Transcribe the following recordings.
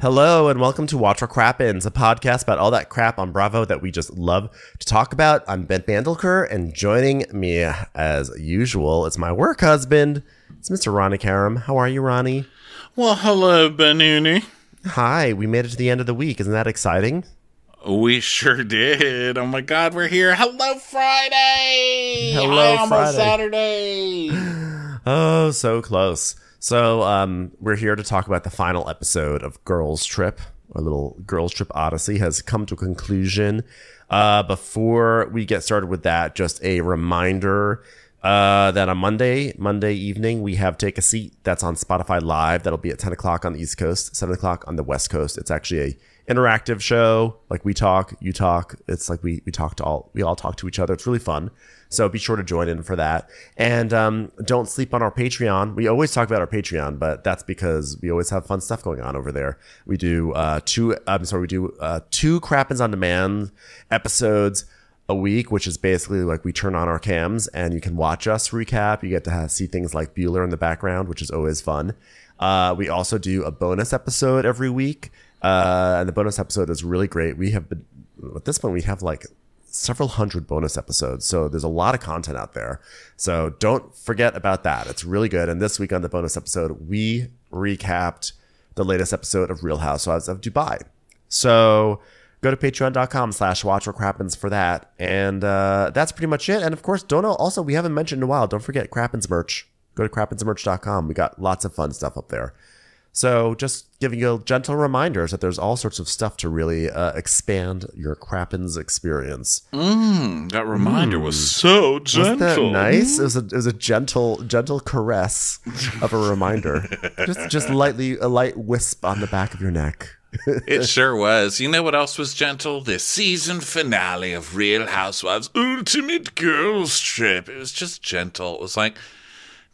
Hello and welcome to Watch What Crappens, a podcast about all that crap on Bravo that we just love to talk about. I'm Ben Mandelker, and joining me as usual is my work husband. It's Mr. Ronnie Karam. How are you, Ronnie? Well, hello, Benuni. Hi, we made it to the end of the week. Isn't that exciting? We sure did. Oh my God, we're here. Hello, Friday. Hello, Hi, Friday. Saturday. Oh, so close. So, um, we're here to talk about the final episode of Girls Trip. Our little Girls Trip Odyssey has come to a conclusion. Uh, before we get started with that, just a reminder uh, that on Monday, Monday evening, we have Take a Seat. That's on Spotify Live. That'll be at 10 o'clock on the East Coast, 7 o'clock on the West Coast. It's actually a interactive show. Like we talk, you talk. It's like we we talk to all we all talk to each other. It's really fun. So be sure to join in for that. And um, don't sleep on our Patreon. We always talk about our Patreon, but that's because we always have fun stuff going on over there. We do uh, two. I'm sorry, we do uh, two Crappens on Demand episodes a week, which is basically like we turn on our cams and you can watch us recap. You get to have, see things like Bueller in the background, which is always fun. Uh, we also do a bonus episode every week, uh, and the bonus episode is really great. We have been at this point we have like several hundred bonus episodes, so there's a lot of content out there. So don't forget about that. It's really good. And this week on the bonus episode, we recapped the latest episode of Real Housewives of Dubai. So go to patreon.com slash watch what crappens for that. And uh, that's pretty much it. And of course, don't know, also, we haven't mentioned in a while, don't forget Crappens merch. Go to crappensmerch.com. We got lots of fun stuff up there. So just giving you gentle reminders that there's all sorts of stuff to really uh, expand your Crappens experience. Mm, that reminder was so gentle. Wasn't that nice? It was a it was a gentle gentle caress of a reminder. just just lightly a light wisp on the back of your neck. It sure was. You know what else was gentle? The season finale of Real Housewives Ultimate Girls Trip. It was just gentle. It was like,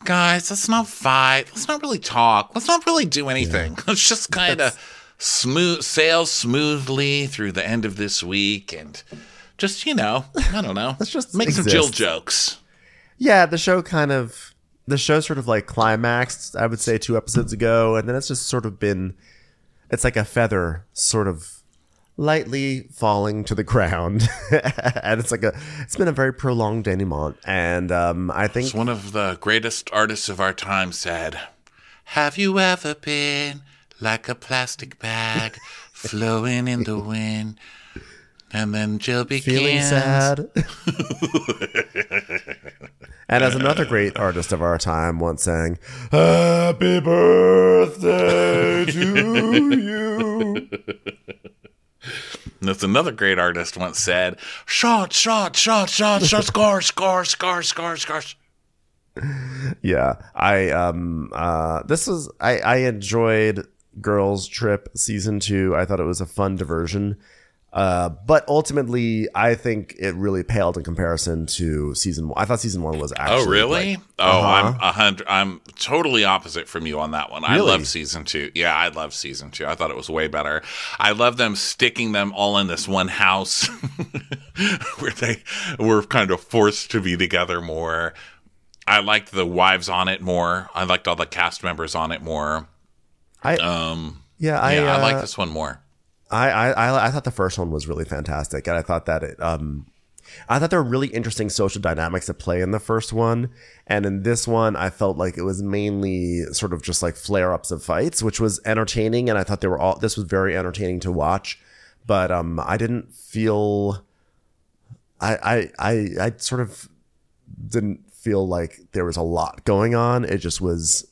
guys, let's not fight. Let's not really talk. Let's not really do anything. Let's just kind of smooth sail smoothly through the end of this week and just, you know, I don't know. Let's just make some Jill jokes. Yeah, the show kind of the show sort of like climaxed, I would say, two episodes ago, and then it's just sort of been it's like a feather sort of lightly falling to the ground. and it's like a it's been a very prolonged denouement. And um I think As one of the greatest artists of our time said, Have you ever been like a plastic bag flowing in the wind? And then Jill begins. feeling sad. and as another great artist of our time once sang, Happy birthday to you. And That's another great artist once said, Shot, shot, shot, shot, shot, score, score, score, score, score. yeah i um uh this was i i enjoyed girls trip season two i thought it was a fun diversion uh but ultimately i think it really paled in comparison to season one i thought season one was actually Oh, really? like- oh, Uh-huh. I'm a hundred. I'm totally opposite from you on that one. I love season two. Yeah, I love season two. I thought it was way better. I love them sticking them all in this one house where they were kind of forced to be together more. I liked the wives on it more. I liked all the cast members on it more. i Um, yeah i yeah, I uh, like this one more. I, I I thought the first one was really fantastic, and I thought that it um, I thought there were really interesting social dynamics at play in the first one, and in this one, I felt like it was mainly sort of just like flare ups of fights, which was entertaining, and I thought they were all this was very entertaining to watch, but um, I didn't feel, I I I, I sort of didn't feel like there was a lot going on. It just was,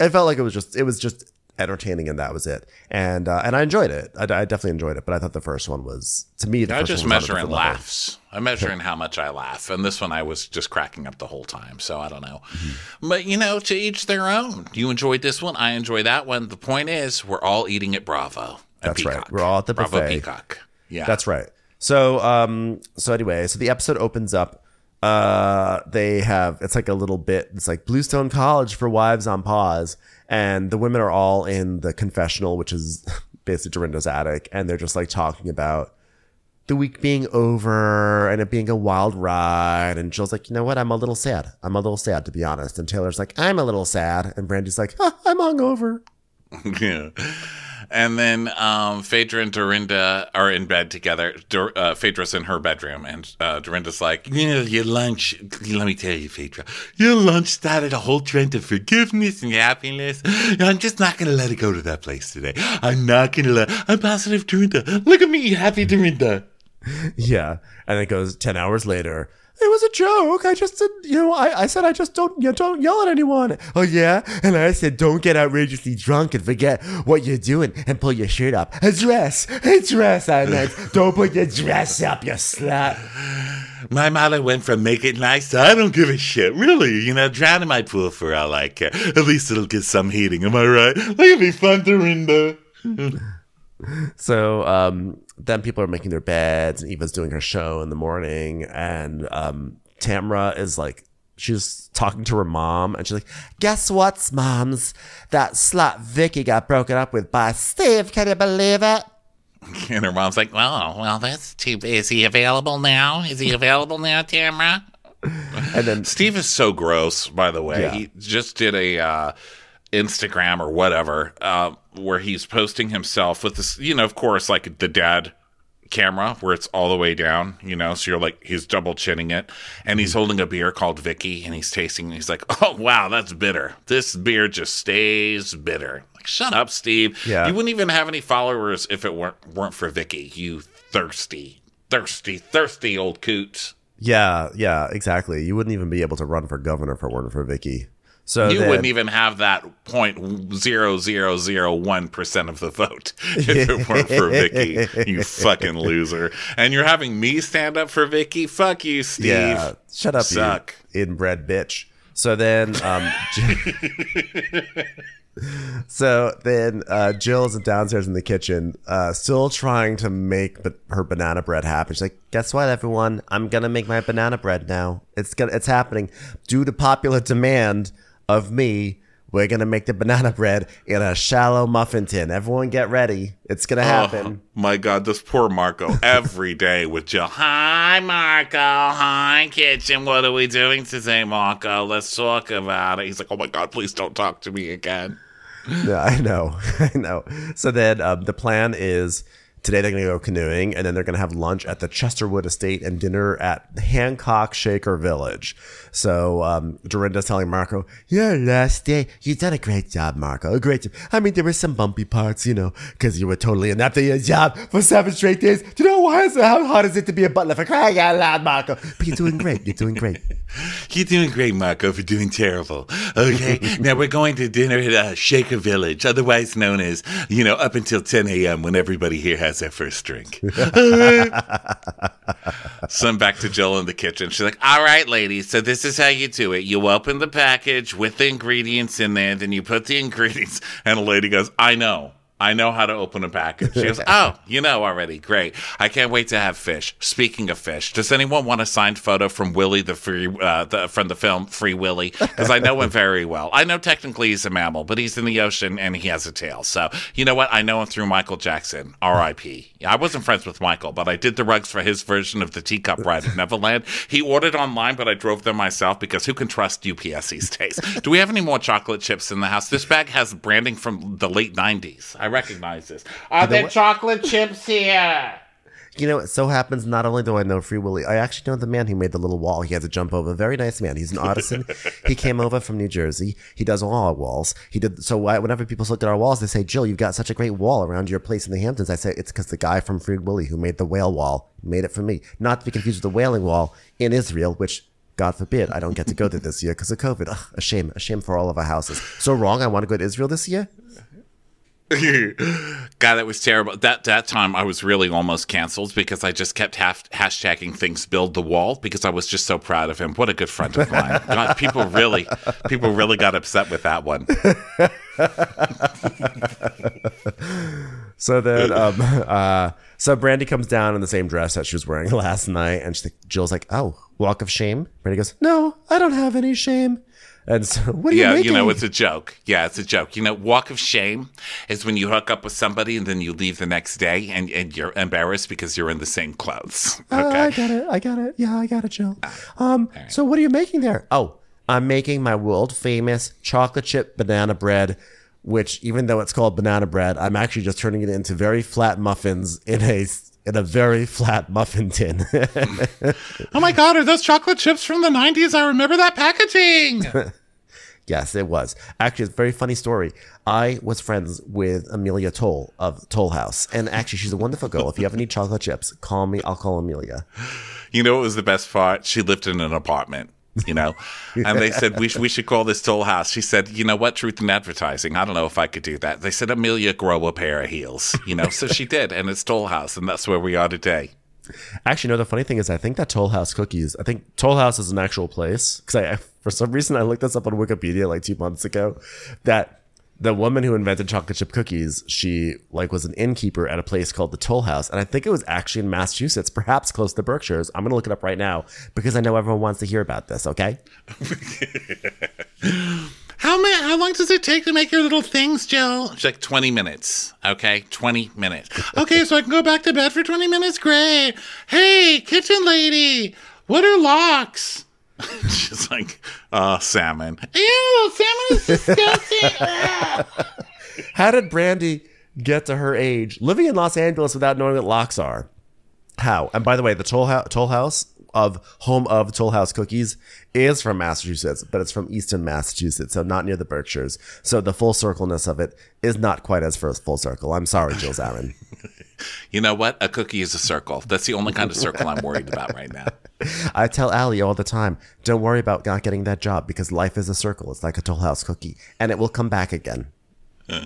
it felt like it was just it was just entertaining, and that was it. And uh, and I enjoyed it. I, I definitely enjoyed it. But I thought the first one was to me. The I just was measure in different level. laughs. I'm measuring how much I laugh, and this one I was just cracking up the whole time. So I don't know, Mm-hmm. but you know, to each their own. You enjoyed this one, I enjoy that one. The point is, we're all eating at Bravo. at That's right. Peacock. We're all at the Bravo buffet. Peacock. Yeah, That's right. So um so anyway, so the episode opens up. Uh they have it's like a little bit it's like Bluestone College for wives on pause. And the women are all in the confessional, which is basically Dorinda's attic, and they're just like talking about the week being over and it being a wild ride. And Jill's like, you know what? I'm a little sad. I'm a little sad to be honest. And Taylor's like, I'm a little sad. And Brandy's like, "Huh, I'm hungover. yeah. And then um, Phaedra and Dorinda are in bed together. Uh, Phaedra's in her bedroom, and uh, Dorinda's like, You know, your lunch, let me tell you, Phaedra, your lunch started a whole trend of forgiveness and happiness. I'm just not going to let it go to that place today. I'm not going to let, I'm positive, Dorinda. Look at me, happy Dorinda. Yeah. And it goes 10 hours later. It was a joke. I just said, you know, I, I said I just don't you don't yell at anyone. Oh yeah, and I said don't get outrageously drunk and forget what you're doing and pull your shirt up. A dress, a dress. I meant don't put your dress up, you slut. My motto went from make it nice to I don't give a shit. Really, you know, drown in my pool for all I care. At least it'll get some heating. Am I right? Look at be fun, to Dorinda. So um, then people are making their beds, and Eva's doing her show in the morning, and um, Tamra is like, she's talking to her mom, and she's like, "Guess what, moms? That slut Vicky got broken up with by Steve. Can you believe it?" And her mom's like, "Oh, well, that's too. Is he available now? Is he available now, Tamara?" And then Steve is so gross. By the way, Yeah. he just did a uh, Instagram or whatever uh, where he's posting himself with this. You know, of course, like the dad camera where it's all the way down. You know, so you're like he's double chinning it, and he's mm-hmm. holding a beer called Vicky, and he's tasting. And he's like, "Oh wow, that's bitter. This beer just stays bitter." Like, shut up, Steve. Yeah. you wouldn't even have any followers if it weren't weren't for Vicky. You thirsty, thirsty, thirsty old coot. yeah, yeah, exactly. You wouldn't even be able to run for governor if it weren't for Vicky. So You then- wouldn't even have that point zero zero zero one percent of the vote if it weren't for Vicky. You fucking loser. And you're having me stand up for Vicky? Fuck you, Steve. Yeah, shut up, Suck. you inbred bitch. So then, um, so then uh, Jill's downstairs in the kitchen, uh, still trying to make ba- her banana bread happen. She's like, "Guess what, everyone? I'm gonna make my banana bread now. It's gonna, it's happening due to popular demand of me." We're gonna make the banana bread in a shallow muffin tin. Everyone, get ready. It's gonna happen. Oh, my God, this poor Marco every day with Jill. Hi, Marco. Hi, kitchen. What are we doing today, Marco? Let's talk about it. He's like, oh my God, please don't talk to me again. Yeah, I know. I know. So then um, the plan is today they're going to go canoeing and then they're going to have lunch at the Chesterwood Estate and dinner at Hancock Shaker Village. So um, Dorinda's telling Marco, Your last day, you done a great job, Marco. A great job. I mean, there were some bumpy parts, you know, because you were totally inept at your job for seven straight days. Do you know why is it, how hard is it to be a butler for crying out loud, Marco? But you're doing great. You're doing great. You're doing great, Marco, for doing terrible. Okay, now we're going to dinner at uh, Shaker Village, otherwise known as, you know, up until 10 a.m. when everybody here has their first drink. so I'm back to Jill in the kitchen. She's like, all right, ladies, so this is how you do it. You open the package with the ingredients in there, then you put the ingredients, and a lady goes, I know. I know how to open a package. She goes, Oh, you know already. Great. I can't wait to have fish. Speaking of fish, does anyone want a signed photo from Willie, the free, uh, the, from the film Free Willy? Because I know him very well. I know technically he's a mammal, but he's in the ocean and he has a tail. So, you know what? I know him through Michael Jackson, R.I.P. I wasn't friends with Michael, but I did the rugs for his version of the teacup ride at Neverland. He ordered online, but I drove them myself because who can trust UPS these days? Do we have any more chocolate chips in the house? This bag has branding from the late 90s. I recognize this. Are there chocolate chips here? You know, it so happens not only do I know Free Willy, I actually know the man who made the little wall he had to jump over. Very nice man. He's an artisan. he came over from New Jersey. He does all our walls. He did so. I, whenever people look at our walls, they say, "Jill, you've got such a great wall around your place in the Hamptons." I say, "It's because the guy from Free Willy who made the whale wall made it for me." Not to be confused with the whaling wall in Israel, which. God forbid, I don't get to go there this year because of COVID. Ugh, a shame, a shame for all of our houses. So wrong. I want to go to Israel this year. God, that was terrible. That that time I was really almost canceled because I just kept half, hashtagging things build the wall because I was just so proud of him. What a good friend of mine. God, people really people really got upset with that one. So then, um, uh, so Brandy comes down in the same dress that she was wearing last night, and Jill's like, "Oh, walk of shame." Brandy goes, "No, I don't have any shame." And so, what are you making? Yeah, you know, it's a joke. Yeah, it's a joke. You know, walk of shame is when you hook up with somebody and then you leave the next day and, and you're embarrassed because you're in the same clothes. Uh, I got it. I got it. Yeah, I got it, Jill. Um, so what are you making there? Oh, I'm making my world famous chocolate chip banana bread, which even though it's called banana bread, I'm actually just turning it into very flat muffins in a in a very flat muffin tin. oh my God, are those chocolate chips from the 90s? I remember that packaging. yes, it was. Actually, it's a very funny story. I was friends with Amelia Toll of Toll House, and actually, she's a wonderful girl. If you ever need chocolate chips, call me. I'll call Amelia. you know what was the best part? She lived in an apartment. You know, and they said we, sh- we should call this Toll House. She said, "You know what? Truth in advertising. I don't know if I could do that." They said, "Amelia, grow a pair of heels." You know, so she did, and it's Toll House, and that's where we are today. Actually, no. The funny thing is, I think that Toll House cookies. I think Toll House is an actual place because I, for some reason, I looked this up on Wikipedia like two months ago. That the woman who invented chocolate chip cookies, she like was an innkeeper at a place called the Toll House, and I think it was actually in Massachusetts, perhaps close to the Berkshires. I'm gonna look it up right now because I know everyone wants to hear about this. Okay. How many, How long does it take to make your little things, Jill? She's like twenty minutes. Okay, twenty minutes. Okay, so I can go back to bed for twenty minutes. Great. Hey, kitchen lady, what are lox? She's like, uh, salmon. Ew, salmon is disgusting. Ah. How did Brandy get to her age, living in Los Angeles without knowing what lox are? How? And by the way, the Toll, House, Toll House of home of Toll House cookies is from Massachusetts, but it's from Easton, Massachusetts, so not near the Berkshires. So the full circleness of it is not quite as first full circle. I'm sorry, Jill Zarin. you know what? A cookie is a circle. That's the only kind of circle I'm worried about right now. I tell Allie all the time, don't worry about not getting that job because life is a circle. It's like a Toll House cookie, and it will come back again.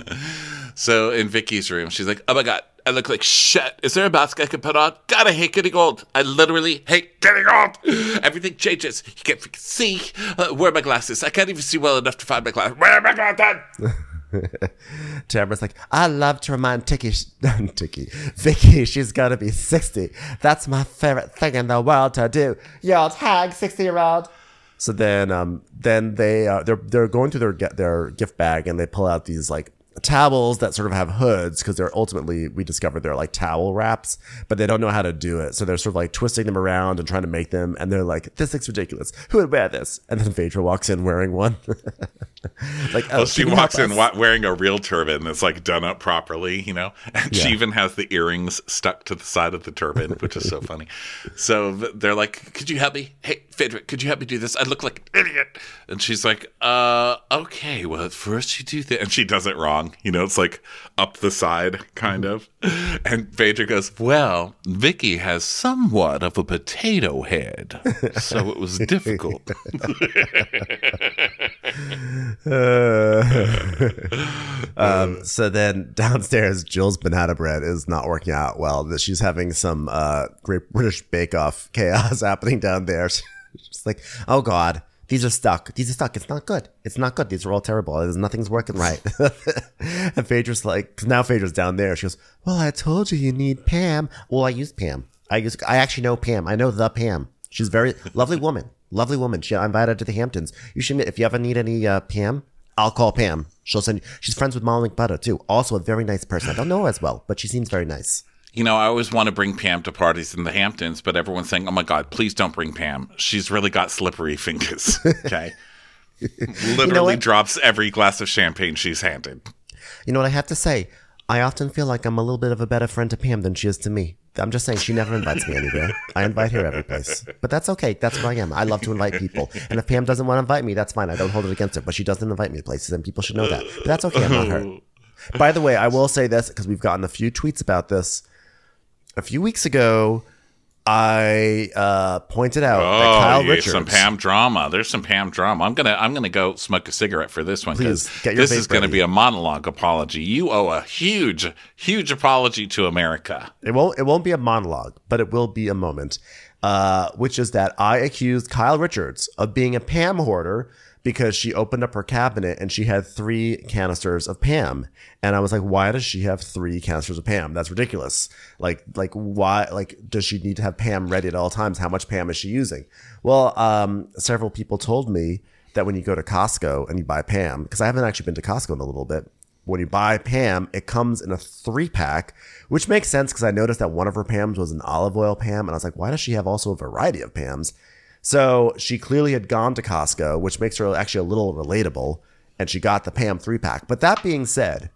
So in Vicky's room, she's like, "Oh my god, I look like shit. Is there a mask I can put on? God, I hate getting old. I literally hate getting old. Everything changes. You can't see. Uh, where are my glasses? I can't even see well enough to find my glasses. Where are my glasses? Tamara's like, I love to remind Tiki, Tiki, Vicky, she's gonna be 60. That's my favorite thing in the world to do. Yo, tag 60 year old. So then, um, then they, uh, they're, they're going through their, get their gift bag and they pull out these like towels that sort of have hoods because they're ultimately, we discovered they're like towel wraps, but they don't know how to do it. So they're sort of like twisting them around and trying to make them. And they're like, this looks ridiculous. Who would wear this? And then Phaedra walks in wearing one. like, oh, Well, she can you help walks in us? wearing a real turban that's like done up properly, you know, and she even has the earrings stuck to the side of the turban, which is so funny. So they're like, "Could you help me? Hey, Phaedra, could you help me do this? I look like an idiot." And she's like, "Uh, okay. Well, first you do that," and she does it wrong. You know, it's like up the side, kind of. And Phaedra goes, "Well, Vicky has somewhat of a potato head, so it was difficult." um, so then downstairs, Jill's banana bread is not working out well. That she's having some uh, Great British Bake Off chaos happening down there. She's like, oh god, these are stuck. These are stuck. It's not good. It's not good. These are all terrible. There's nothing's working right. and Phaedra's like, cause now Phaedra's down there. She goes, well, I told you you need Pam. Well, I used Pam. I use. I actually know Pam. I know the Pam. She's very lovely woman. Lovely woman. She I invited her to the Hamptons. You should if you ever need any uh, Pam, I'll call Pam. She'll send. She's friends with Molly McButter too. Also a very nice person. I don't know her as well, but she seems very nice. You know, I always want to bring Pam to parties in the Hamptons, but everyone's saying, "Oh my God, please don't bring Pam. She's really got slippery fingers." Okay, literally what? drops every glass of champagne she's handed. You know what I have to say? I often feel like I'm a little bit of a better friend to Pam than she is to me. I'm just saying she never invites me anywhere. I invite her every place. But that's okay. That's what I am. I love to invite people. And if Pam doesn't want to invite me, that's fine. I don't hold it against her. But she doesn't invite me to places and people should know that. But that's okay. I'm not her. By the way, I will say this because we've gotten a few tweets about this. A few weeks ago, I uh, pointed out that Oh, Kyle yeah, Richards. some Pam drama. There's some Pam drama. I'm gonna I'm gonna go smoke a cigarette for this one because Please, get your this is gonna be a monologue apology. You owe a huge huge apology to America. It won't. It won't be a monologue, but it will be a moment, uh, which is that I accused Kyle Richards of being a Pam hoarder because she opened up her cabinet and she had three canisters of Pam, and I was like, why does she have three canisters of Pam? That's ridiculous. Like, like why? Like, does she need to have Pam ready at all times? How much Pam is she using? Well, um, several people told me that when you go to Costco and you buy Pam, because I haven't actually been to Costco in a little bit when you buy Pam, it comes in a three pack, which makes sense because I noticed that one of her Pams was an olive oil Pam. And I was like, why does she have also a variety of Pams? So she clearly had gone to Costco, which makes her actually a little relatable. And she got the Pam three pack. But that being said,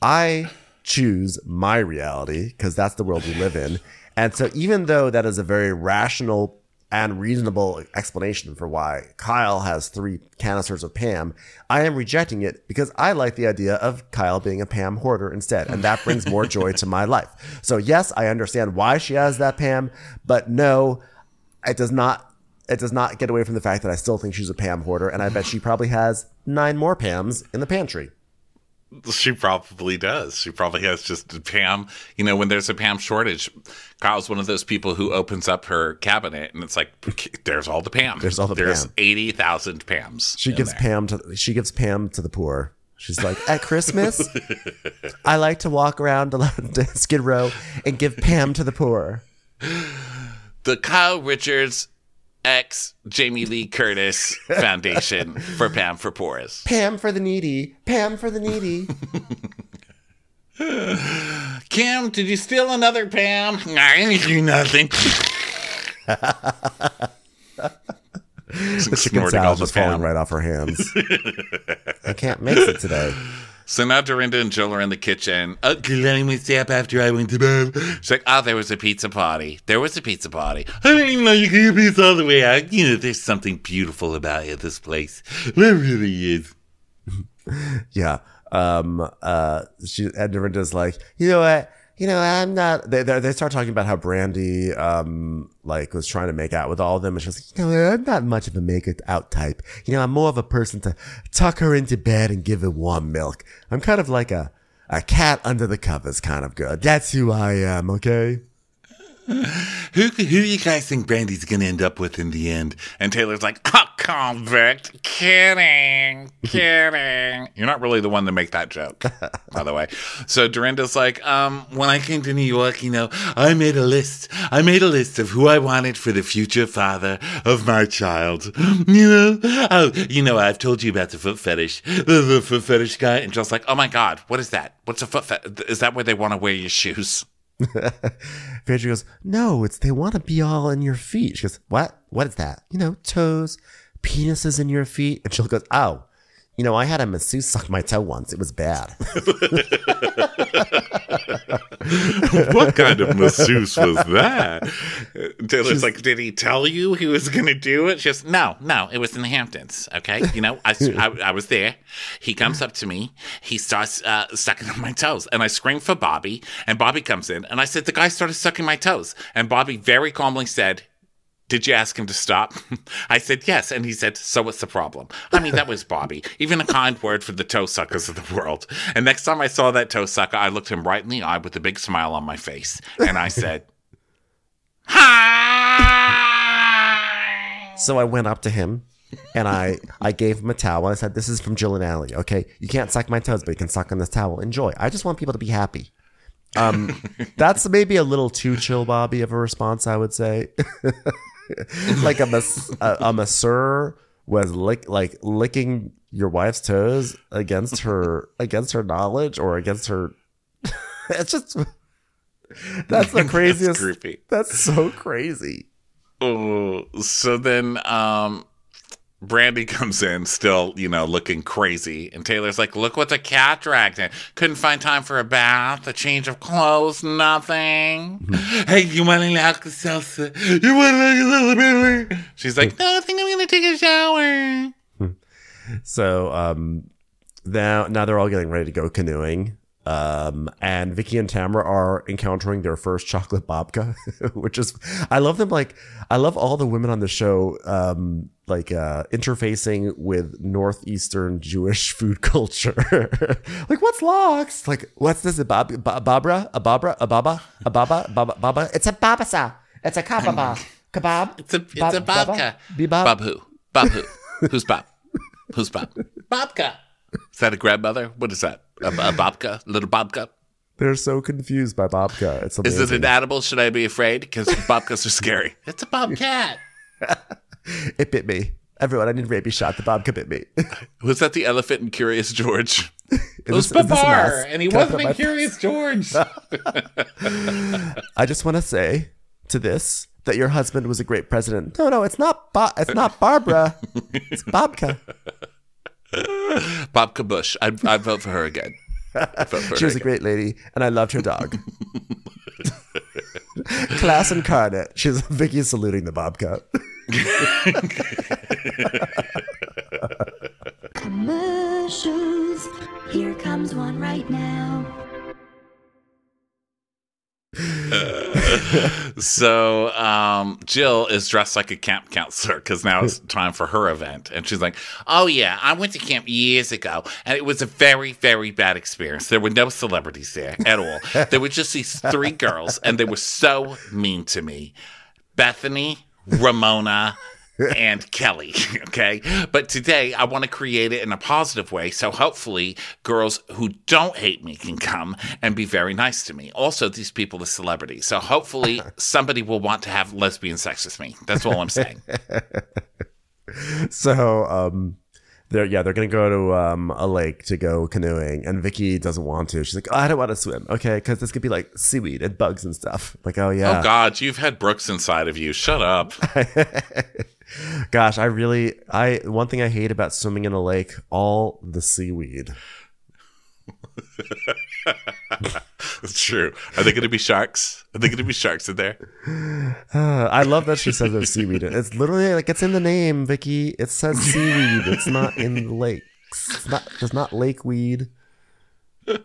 I choose my reality because that's the world we live in. And so, even though that is a very rational and reasonable explanation for why Kyle has three canisters of Pam, I am rejecting it because I like the idea of Kyle being a Pam hoarder instead. And that brings more joy to my life. So, yes, I understand why she has that Pam, but no, it does not. It does not get away from the fact that I still think she's a Pam hoarder, and I bet she probably has nine more Pams in the pantry. She probably does. She probably has just Pam. You know, when there's a Pam shortage, Kyle's one of those people who opens up her cabinet and it's like, there's all the Pam. There's all the There's Pam. eighty thousand Pams. She gives there. Pam to she gives Pam to the poor. She's like, at Christmas, I like to walk around to Skid Row and give Pam to the poor. the Kyle Richards X Jamie Lee Curtis Foundation for Pam for Poorest. Pam for the needy. Pam for the needy. Kim, did you steal another Pam? I didn't do nothing. The chicken salad the is falling right off her hands. I can't mix it today. So now Dorinda and Jill are in the kitchen. Uh, let me stay up after I went to bed. She's like, oh, there was a pizza party. There was a pizza party. I didn't even know you could get pizza all the way out. You know, there's something beautiful about this place. There really is. Yeah. Um. Uh. She and Dorinda's like, you know what? You know, I'm not. They they start talking about how Brandy um like was trying to make out with all of them, and she's like, you know, I'm not much of a make it out type. You know, I'm more of a person to tuck her into bed and give her warm milk. I'm kind of like a a cat under the covers kind of girl. That's who I am. Okay. Who who you guys think Brandy's gonna end up with in the end? And Taylor's like, oh, convict, kidding, kidding. You're not really the one to make that joke, by the way. So Dorinda's like, um, when I came to New York, you know, I made a list. I made a list of who I wanted for the future father of my child. You know, oh, you know, I've told you about the foot fetish, the, the foot fetish guy, and Jill's like, oh my god, what is that? What's a foot fetish? Is that where they want to wear your shoes? Phaedra goes, no, it's they want to be all in your feet. She goes, what? What is that? You know, toes, penises in your feet. And she goes, oh, you know, I had a masseuse suck my toe once. It was bad. what kind of masseuse was that? Taylor's like, did he tell you he was going to do it? She goes, no, no, it was in the Hamptons. Okay. You know, I, I, I was there. He comes up to me. He starts uh, sucking on my toes. And I scream for Bobby. And Bobby comes in. And I said, the guy started sucking my toes. And Bobby very calmly said, did you ask him to stop? I said yes, and he said, "So what's the problem?" I mean, that was Bobby. Even a kind word for the toe suckers of the world. And next time I saw that toe sucker, I looked him right in the eye with a big smile on my face, and I said, "Hi." So I went up to him and I, I gave him a towel. I said, this is from Jill and Allie. Okay. You can't suck my toes, but you can suck on this towel. Enjoy. I just want people to be happy. Um, that's maybe a little too chill, Bobby, of a response, I would say. like a, mas- a, a masseur was lick, like licking your wife's toes against her against her knowledge or against her it's just that's the craziest creepy. that's so crazy Oh, so then um Brandy comes in, still, you know, looking crazy. And Taylor's like, look what the cat dragged in. Couldn't find time for a bath, a change of clothes, nothing. hey, you want an Alka-Seltzer? You want a little bit? She's like, no, I think I'm going to take a shower. So um now now they're all getting ready to go canoeing. Um, and Vicky and Tamara are encountering their first chocolate babka, which is, I love them. Like, I love all the women on the show, um, like, uh, interfacing with Northeastern Jewish food culture. like, what's lox? Like, what's this? A bab- ba- babra? A babra? A baba? A baba? Baba? Baba? It's a babasa. It's a kababa. Kebab? It's a it's Bob- a babka. Bebop? Bob who? Bob who? Who's Bob? Who's Bob? Babka. Is that a grandmother? What is that? A, a babka? Little babka? They're so confused by babka. It's Is amazing. it an animal? Should I be afraid? Because babkas are scary. It's a bobcat. It bit me. Everyone, I need a rabies shot. The babka bit me. Was that the elephant in Curious George? It was this- is Babar, and he Can wasn't in my- Curious George. I just want to say to this that your husband was a great president. No, no, it's not. Ba- it's not Barbara. It's Babka. Babka Bush. I'd, I'd vote for her again. I'd for She her was a great lady, and I loved her dog. Class incarnate. She's Vicky saluting the Babka. Commercials. Here comes one right now. So um, Jill is dressed like a camp counselor because now it's time for her event, and she's like, "Oh yeah, I went to camp years ago, and it was a very, very bad experience. There were no celebrities there at all. there were just these three girls, and they were so mean to me. Bethany, Ramona." And Kelly, okay? But today I want to create it in a positive way. So hopefully, girls who don't hate me can come and be very nice to me. Also, these people are celebrities. So hopefully, somebody will want to have lesbian sex with me. That's all I'm saying. So, um, they're yeah, they're gonna go to um a lake to go canoeing, and Vicky doesn't want to. She's like, oh, I don't want to swim, okay, because this could be like seaweed and bugs and stuff. Like, oh yeah, Oh, God, you've had Brooks inside of you. Shut up. Gosh, I really I one thing I hate about swimming in a lake, all the seaweed. It's true. Are they going to be sharks? Are they going to be sharks in there? Uh, I love that she says there's seaweed. It's literally like it's in the name, Vicky. It says seaweed. It's not in the lakes. It's not there's not lake weed.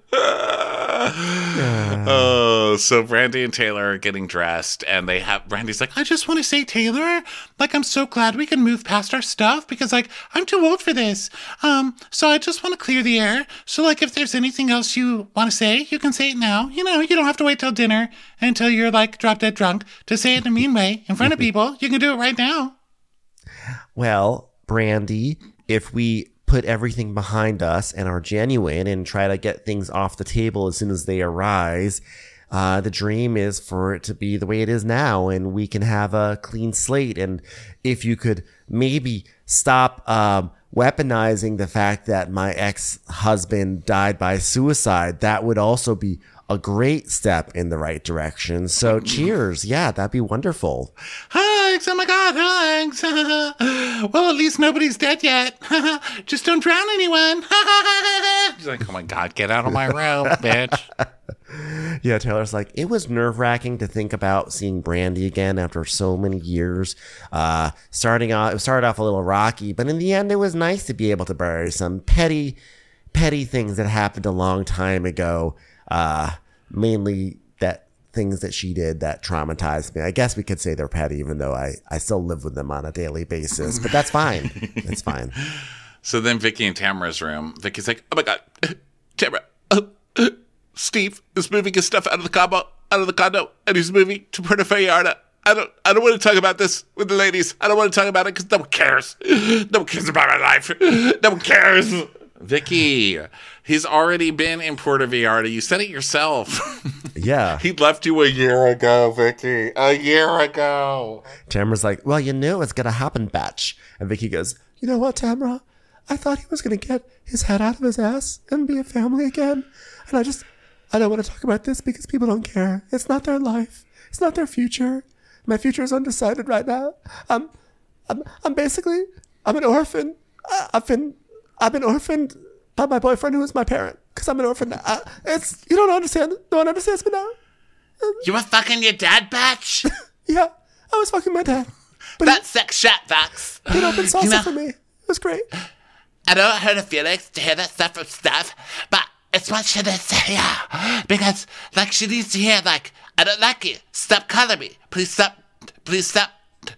Oh, so Brandy and Taylor are getting dressed, and they have Brandy's like, I just want to say, Taylor, like I'm so glad we can move past our stuff because like I'm too old for this. Um, so I just want to clear the air. So like, if there's anything else you want to say, you can say it now. You know, you don't have to wait till dinner until you're like drop dead drunk to say it in a mean way in front of people. You can do it right now. Well, Brandy, if we put everything behind us and are genuine and try to get things off the table as soon as they arise, uh, the dream is for it to be the way it is now and we can have a clean slate. And if you could maybe stop, um, weaponizing the fact that my ex husband died by suicide, that would also be a great step in the right direction. So cheers. Yeah, that'd be wonderful. Thanks. Oh my God. Thanks. well, at least nobody's dead yet. Just don't drown anyone. She's like, oh my God, get out of my room, bitch. Yeah, Taylor's like, it was nerve wracking to think about seeing Brandy again after so many years. Uh, starting off, it started off a little rocky, but in the end, it was nice to be able to bury some petty, petty things that happened a long time ago. Uh, mainly that things that she did that traumatized me. I guess we could say they're petty, even though I, I still live with them on a daily basis, but that's fine. It's fine. So then Vicky and Tamara's room. Vicky's like, oh my God, Tamara, uh, Steve is moving his stuff out of the combo, out of the condo, and he's moving to Puerto Vallarta. I don't, I don't want to talk about this with the ladies. I don't want to talk about it because no one cares. No one cares about my life. No one cares. Vicky, he's already been in Puerto Vallarta. You said it yourself. Yeah. he left you a year ago, Vicky. A year ago. Tamara's like, well, you knew it was going to happen, batch. And Vicky goes, you know what, Tamara? I thought he was going to get his head out of his ass and be a family again. And I just, I don't want to talk about this because people don't care. It's not their life. It's not their future. My future is undecided right now. I'm, I'm, I'm basically, I'm an orphan. I've been, I've been orphaned by my boyfriend who is my parent because I'm an orphan. now. I, it's, you don't understand. No one understands me now. You were fucking your dad, batch? Yeah, I was fucking my dad. But That's sex shit, Vax. he opened salsa know- for me. It was great. I don't hurt her feelings to hear that stuff from Steph, but it's what I say? Yeah. Because, like, she needs to hear, like, I don't like you. Stop calling me. Please stop. Please stop.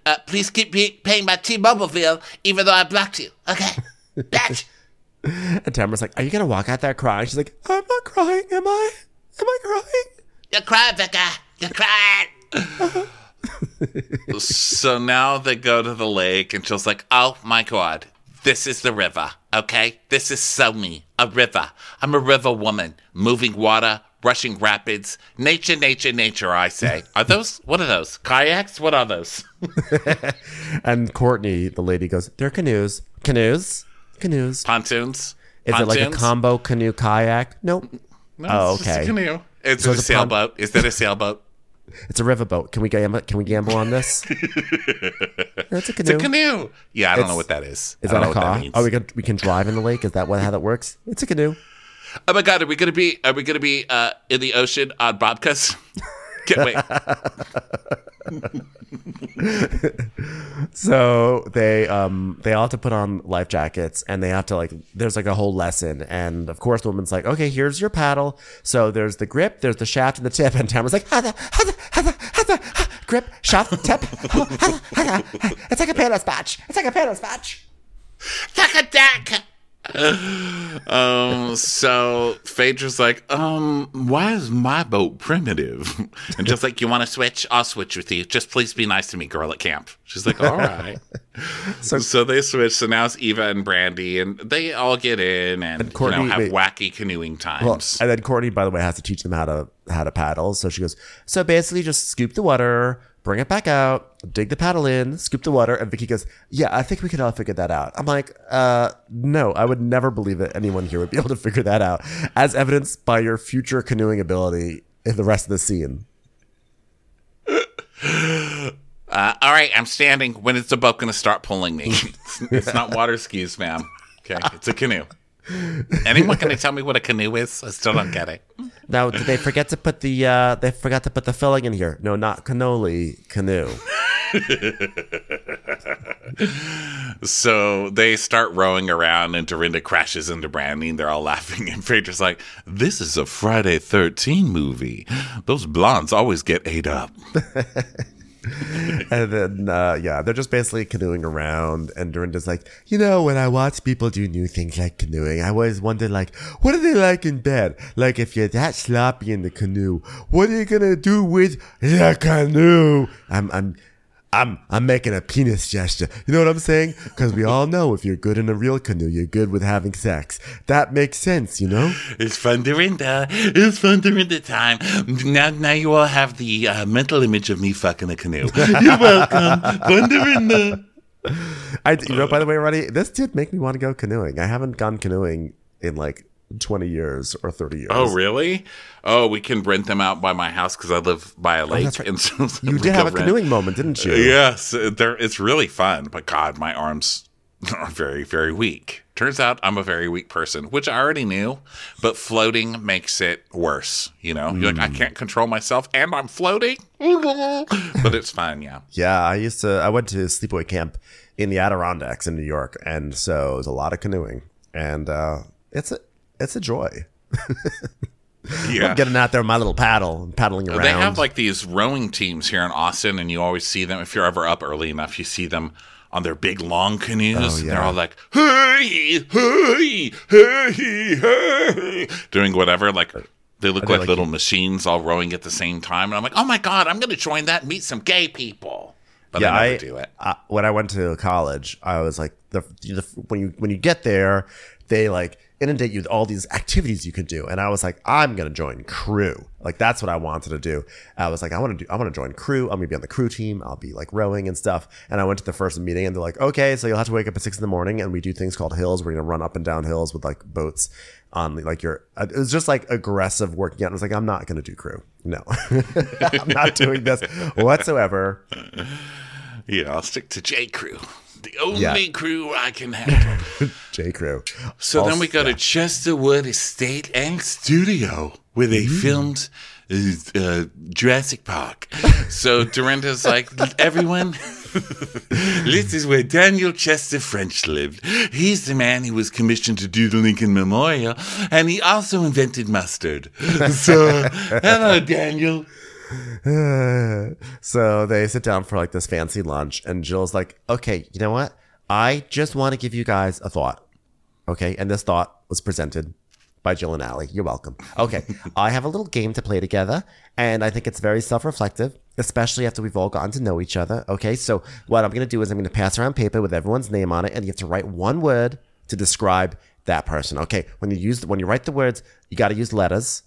Uh, please keep pay- paying my T-Mobile bill, even though I blocked you. Okay? Bitch. And Tamara's like, "Are you gonna walk out there crying?" She's like, "I'm not crying. Am I? Am I crying?" You're crying, Becca. You're crying. so now they go to the lake, and Jill's like, "Oh my god, this is the river. Okay, this is so me, a river. I'm a river woman, moving water, rushing rapids, nature, nature, nature. I say, are those what are those kayaks? What are those? And Courtney, the lady, goes, "They're canoes. Canoes. Canoes. Pontoons. Is it like a combo canoe kayak? Nope. No, Oh, it's just a canoe. Is So a it's a pon- sailboat? Is that a sailboat? It's a riverboat. Can we gamble? Can we gamble on this? It's a canoe. It's a canoe. Yeah, I don't It's- know what that is. Is I that a car? that oh, we can we can drive in the lake. Is that what how that works? It's a canoe. Oh my god, are we gonna be are we gonna be uh in the ocean on Bobcas? Can't wait. So they um they all have to put on life jackets and they have to like there's like a whole lesson and of course the woman's like okay here's your paddle so there's the grip there's the shaft and the tip and Tamara's like "Hada, hada, hada, hada, ha." grip shaft tip hada, hada. it's like a paddle spatch it's like a paddle spatch Taka Um so Phaedra's like, um, why is my boat primitive? And just like, you wanna switch? I'll switch with you. Just please be nice to me, girl at camp. She's like, all right. So- so, they switch. So now it's Eva and Brandy, and they all get in and, Courtney- you know have wait. wacky canoeing times. Well, and then Courtney, by the way, has to teach them how to how to paddle. So she goes, so basically, just scoop the water, bring it back out, dig the paddle in, scoop the water. And Vicky goes, yeah, I think we could all figure that out. I'm like, uh, no, I would never believe that anyone here would be able to figure that out, as evidenced by your future canoeing ability in the rest of the scene. Uh, all right, I'm standing. When is the boat going to start pulling me? it's, it's not water skis, ma'am. Okay, it's a canoe. Anyone can tell me what a canoe is? I still don't get it. Now, did they forget to put the uh, they forgot to put the filling in here? No, not cannoli, canoe. So they start rowing around, and Dorinda crashes into Brandy, and they're all laughing. And Phaedra's like, "This is a Friday 13 movie. Those blondes always get ate up." And then, uh, yeah, they're just basically canoeing around. And Dorinda's like, you know, when I watch people do new things like canoeing, I always wonder, like, what are they like in bed? Like, if you're that sloppy in the canoe, what are you gonna do with the canoe? I'm, I'm, I'm, I'm making a penis gesture. You know what I'm saying? Because we all know if you're good in a real canoe, you're good with having sex. That makes sense, you know? It's fun, Dorinda. It's fun, Dorinda time. Now, now you all have the uh, mental image of me fucking a canoe. You're welcome, fun, Dorinda. I, you know, by the way, Roddy, this did make me want to go canoeing. I haven't gone canoeing in like 20 years or 30 years. Oh, really? Oh, we can rent them out by my house because I live by a lake. Oh, right. and so You did have a rent- canoeing moment, didn't you? Yes, it's really fun. But God, my arms are very, very weak. Turns out I'm a very weak person, which I already knew, but floating makes it worse. You know, you're like, I can't control myself and I'm floating. but it's fun, yeah. Yeah, I used to. I went to sleepaway camp in the Adirondacks in New York, and so it was a lot of canoeing, and uh, it's a it's a joy. Yeah. Getting out there with my little paddle and paddling around. They have like these rowing teams here in Austin, and you always see them. If you're ever up early enough, you see them on their big long canoes. Oh, and yeah. They're all like, hey, hey, hey, hey, doing whatever. Like they look like, like- little machines all rowing at the same time. And I'm like, oh my God, I'm going to join that and meet some gay people. But yeah, I do it. I- when I went to college, I was like, the, the when you when you get there, they like inundate you with all these activities you can do, and I was like, I'm gonna join crew. Like that's what I wanted to do. I was like, I want to do, I want to join crew. I'm gonna be on the crew team. I'll be like rowing and stuff. And I went to the first meeting, and they're like, okay, so you'll have to wake up at six in the morning, and we do things called hills. We're gonna run up and down hills with like boats on like your. Uh, it was just like aggressive working out. I was like, I'm not gonna do crew. No, I'm not doing this whatsoever. Yeah, I'll stick to J Crew, the only Yeah. crew I can handle. J crew. So then we go to Chesterwood Estate and Studio where they Mm-hmm. filmed uh, uh, Jurassic Park. So Dorinda's like, everyone, This is where Daniel Chester French lived. He's the man who was commissioned to do the Lincoln Memorial, and he also invented mustard. So, hello, Daniel. so they sit down for like this fancy lunch, and Jill's like, "Okay, you know what? I just want to give you guys a thought. Okay, and this thought was presented by Jill and Allie. You're welcome. Okay, I have a little game to play together, and I think it's very self-reflective, especially after we've all gotten to know each other. Okay, so what I'm gonna do is I'm gonna pass around paper with everyone's name on it, and you have to write one word to describe that person. Okay, when you use when you write the words, you got to use letters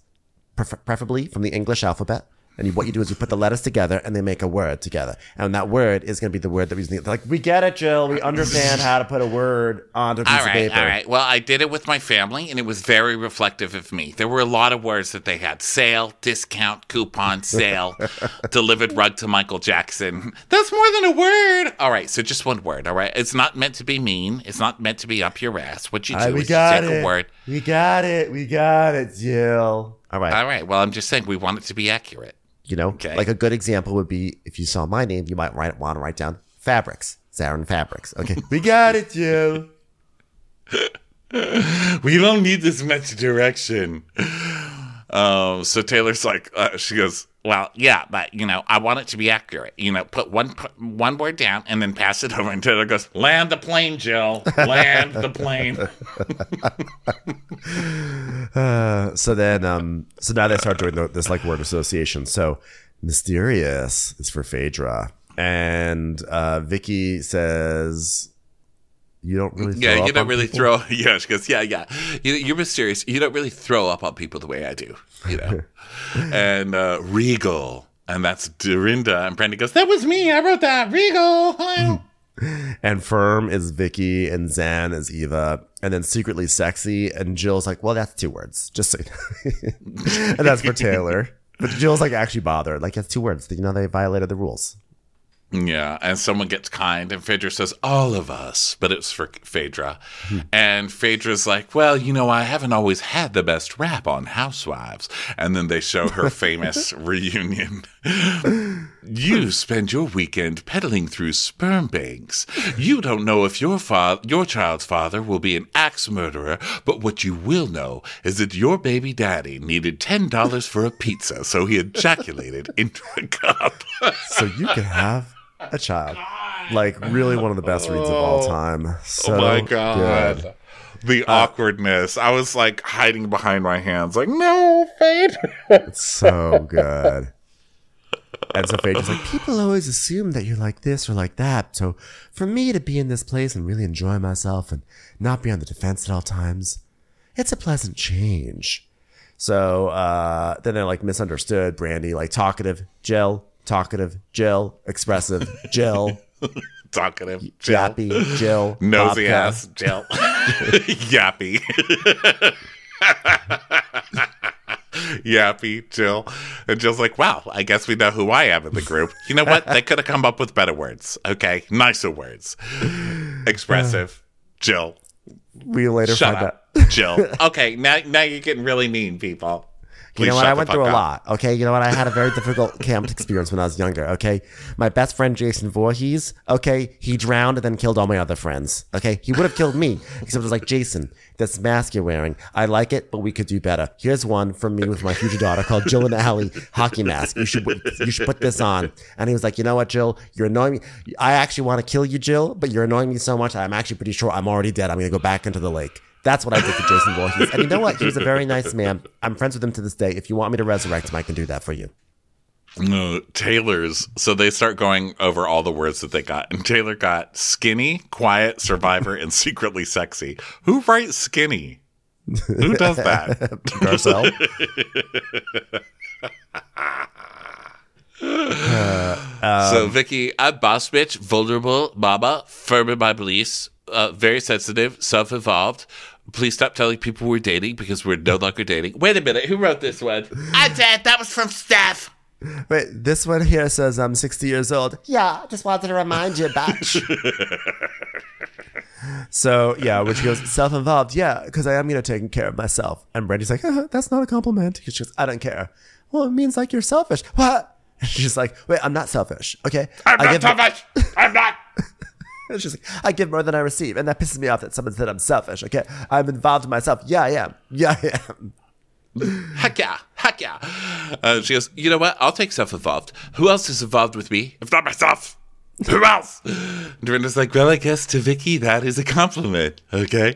prefer- preferably from the English alphabet. And you, what you do is you put the letters together and they make a word together. And that word is going to be the word that we use. Like, we get it, Jill. We understand how to put a word onto a piece All of paper. all right. Well, I did it with my family, and it was very reflective of me. There were a lot of words that they had: sale, discount, coupon, sale, delivered rug to Michael Jackson. That's more than a word. All right, so just one word. All right, it's not meant to be mean. It's not meant to be up your ass. What you do right, is you got take it. a word. We got it. We got it, Jill. All right. All right. Well, I'm just saying we want it to be accurate. You know, Okay. like a good example would be if you saw my name, you might write, want to write down fabrics, Zarin Fabrics. Okay. we got it, Jill. We don't need this much direction. Um, so Taylor's like, uh, she goes, well, yeah, but you know, I want it to be accurate. You know, put one put one word down and then pass it over. And Taylor goes, land the plane, Jill. Land the plane. So then, um, so now they start doing the, this like word association. So mysterious is for Phaedra, and uh, Vicky says, "You don't really, throw Yeah, you don't on really people?" throw. Yeah, she goes, yeah, yeah. You, you're mysterious. You don't really throw up on people the way I do, you know. and uh, Regal, and that's Dorinda. And Brandy goes, that was me. I wrote that. Regal. And firm is Vicky, and Zan is Eva, and then secretly sexy. And Jill's like, "Well, that's two words, just so you know." and that's for Taylor. But Jill's like actually bothered. Like, that's two words. You know, they violated the rules. Yeah, and someone gets kind, and Phaedra says, "All of us," but it's for Phaedra, hmm. and Phaedra's like, "Well, you know, I haven't always had the best rap on Housewives," and then they show her famous reunion. you spend your weekend peddling through sperm banks. You don't know if your father, your child's father, will be an axe murderer, but what you will know is that your baby daddy needed ten dollars for a pizza, so he ejaculated into a cup. So you can have a child. Like, really one of the best reads of all oh. time. Oh so oh my god. good. The uh, awkwardness. I was like hiding behind my hands, like, no, Fade. So good. And so Phaedra's like, people always assume that you're like this or like that. So for me to be in this place and really enjoy myself and not be on the defense at all times, it's a pleasant change. So uh, then they're like misunderstood. Brandy, like talkative, Jill, talkative, Jill, expressive, Jill, Talkative. Jill. yappy, Jill, Nosy ass. Jill. Yappy. Yappy, Jill. And Jill's like, wow, I guess we know who I am in the group. You know what? They could have come up with better words. Okay. Nicer words. Expressive. Jill. We later Shut find up. out. Jill. Okay, now now you're getting really mean, people. You know what? I went through a up. lot. Okay. You know what? I had a very difficult camp experience when I was younger. Okay. My best friend, Jason Voorhees, okay, he drowned and then killed all my other friends. Okay. He would have killed me, except it was like, Jason, this mask you're wearing, I like it, but we could do better. Here's one from me with my future daughter called Jill and Ally hockey mask. You should, you should put this on. And he was like, you know what, Jill? You're annoying me. I actually want to kill you, Jill, but you're annoying me so much. I'm actually pretty sure I'm already dead. I'm going to go back into the lake. That's what I did to Jason Voorhees. And you know what? He was a very nice man. I'm friends with him to this day. If you want me to resurrect him, I can do that for you. No, Taylor's. So they start going over all the words that they got. And Taylor got skinny, quiet, survivor, and secretly sexy. Who writes skinny? Who does that? Garcelle. so Vicky, I'm boss bitch, vulnerable, mama, firm in my beliefs, uh, very sensitive, self-involved. Please stop telling people we're dating because we're no longer dating. Wait a minute, who wrote this one? I did. That was from Steph. Wait, this one here says I'm 60 years old. Yeah, just wanted to remind you, batch. so, yeah, which goes self involved. Yeah, because I am, you know, taking care of myself. And Brandy's like, uh, that's not a compliment. She goes, I don't care. Well, it means like you're selfish. What? She's like, wait, I'm not selfish. Okay. I'm I not selfish. I'm not. She's like, I give more than I receive. And that pisses me off that someone said I'm selfish. Okay. I'm involved in myself. Yeah, I am. Yeah, I am. Heck yeah. Heck yeah. Uh, she goes, you know what? I'll take self involved. Who else is involved with me if not myself? Who else? Dorinda's like, well, I guess to Vicky that is a compliment. Okay.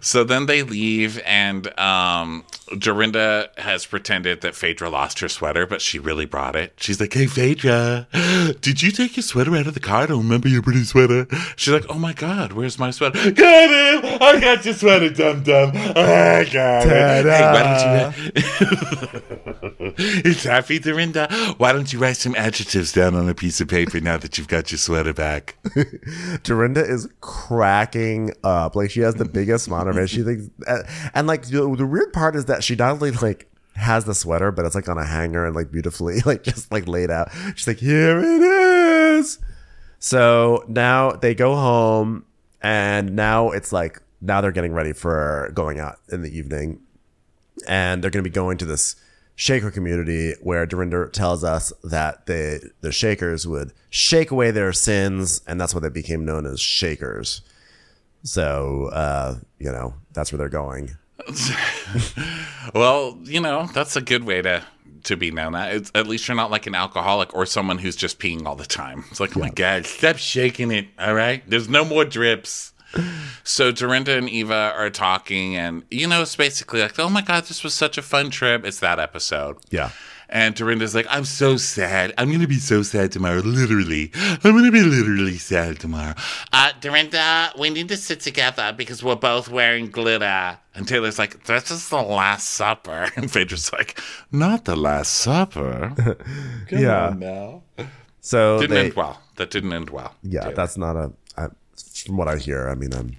So then they leave, and um, Dorinda has pretended that Phaedra lost her sweater, but she really brought it. She's like, hey, Phaedra, did you take your sweater out of the car? I don't remember your pretty sweater. She's like, oh my God, where's my sweater? Got it! I got your sweater, dum dum. I got it. Hey, why don't you? it's happy, Dorinda. Why don't you write some adjectives down on a piece of paper now that you've got your sweater back? Dorinda is cracking up. Like she has the biggest smile on her face. She thinks, and like the, the weird part is that she not only like has the sweater, but it's like on a hanger and like beautifully like just like laid out. She's like, here it is. So now they go home, and now it's like now they're getting ready for going out in the evening, and they're going to be going to this shaker community where Dorinda tells us that the the shakers would shake away their sins, and that's why they became known as shakers. So uh, you know that's where they're going. Well, you know, that's a good way to to be known. It's, at least you're not like an alcoholic or someone who's just peeing all the time. It's like, oh my god, stop shaking it. All right, there's no more drips. So Dorinda and Eva are talking, and you know, it's basically like, oh my god, this was such a fun trip. It's that episode. Yeah. And Dorinda's like, I'm so sad. I'm going to be so sad tomorrow. Literally. I'm going to be literally sad tomorrow. Uh, Dorinda, we need to sit together because we're both wearing glitter. And Taylor's like, this is the Last Supper. And Phaedra's like, not the Last Supper. Come Yeah. on now. So Didn't they, end well. That didn't end well. yeah, Taylor. that's not a. From what I hear, I mean, I'm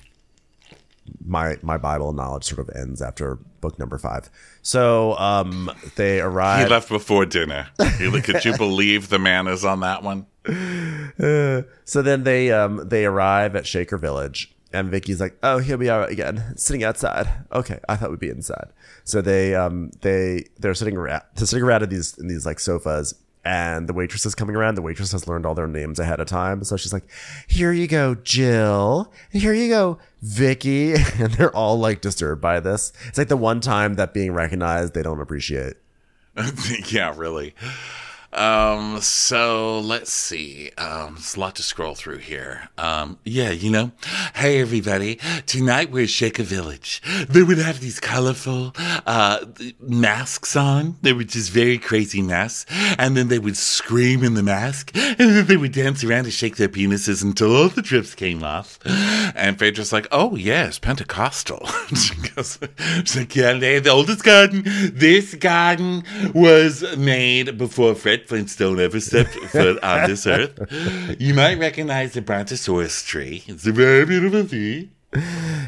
my my Bible knowledge sort of ends after book number five. So um, they arrive. He left before dinner. Could you believe the man is on that one? So then they um they arrive at Shaker Village, and Vicky's like, "Oh, here we are again, sitting outside." Okay, I thought we'd be inside. So they um they they're sitting around they're sitting around in these in these like sofas, and the waitress is coming around. The waitress has learned all their names ahead of time, so she's like, "Here you go, Jill. Here you go, Vicky." And they're all like disturbed by this. It's like the one time that being recognized they don't appreciate. yeah, really. Um, so let's see. Um, there's a lot to scroll through here. Um, yeah, you know, hey everybody, tonight we're Shaker Village. They would have these colorful, uh, masks on. They were just very crazy masks. And then they would scream in the mask. And then they would dance around and shake their penises until all the drips came off. And Phaedra's like, oh yes, Pentecostal. she goes, she's like, yeah, the oldest garden. This garden was made before Fred Flintstone ever stepped foot on this earth. You might recognize the Brontosaurus tree. It's a very beautiful tree.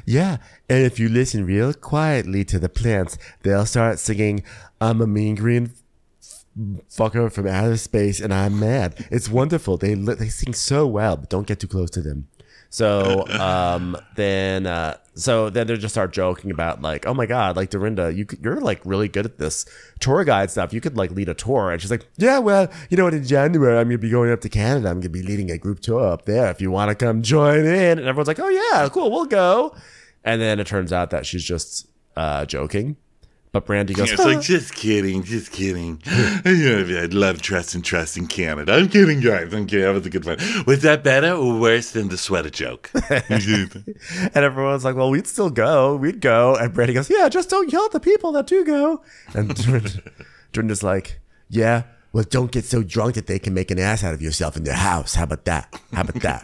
Yeah, and if you listen real quietly to the plants, they'll start singing, I'm a mean green fucker from outer space and I'm mad. It's wonderful. They they sing so well, but don't get too close to them. So um then uh so then they just start joking about like oh my god like Dorinda you you're like really good at this tour guide stuff. You could like lead a tour. And she's like yeah well you know what in January I'm gonna be going up to Canada. I'm gonna be leading a group tour up there. If you want to come join in. And everyone's like oh yeah cool we'll go. And then it turns out that she's just uh joking but Brandy goes It's like, just kidding, just kidding. I'd love trust and trust in Canada. I'm kidding, guys. I'm kidding. That was a good one. Was that better or worse than the sweater joke? And everyone's like, well, we'd still go. We'd go. And Brandy goes, yeah, just don't yell at the people that do go. And Dorinda's like, yeah, well, don't get so drunk that they can make an ass out of yourself in their house. How about that? How about that?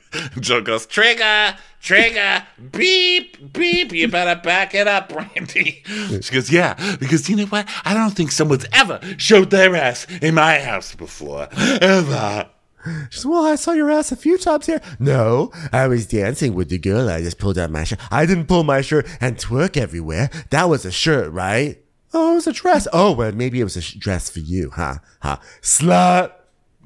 Joe goes, trigger, trigger, beep, beep. You better back it up, Brandy. She goes, yeah, because you know what? I don't think someone's ever showed their ass in my house before. Ever. She says, well, I saw your ass a few times here. No, I was dancing with the girl. I just pulled out my shirt. I didn't pull my shirt and twerk everywhere. That was a shirt, right? Oh, it was a dress. Oh, well, maybe it was a dress for you, huh? Huh? Slut.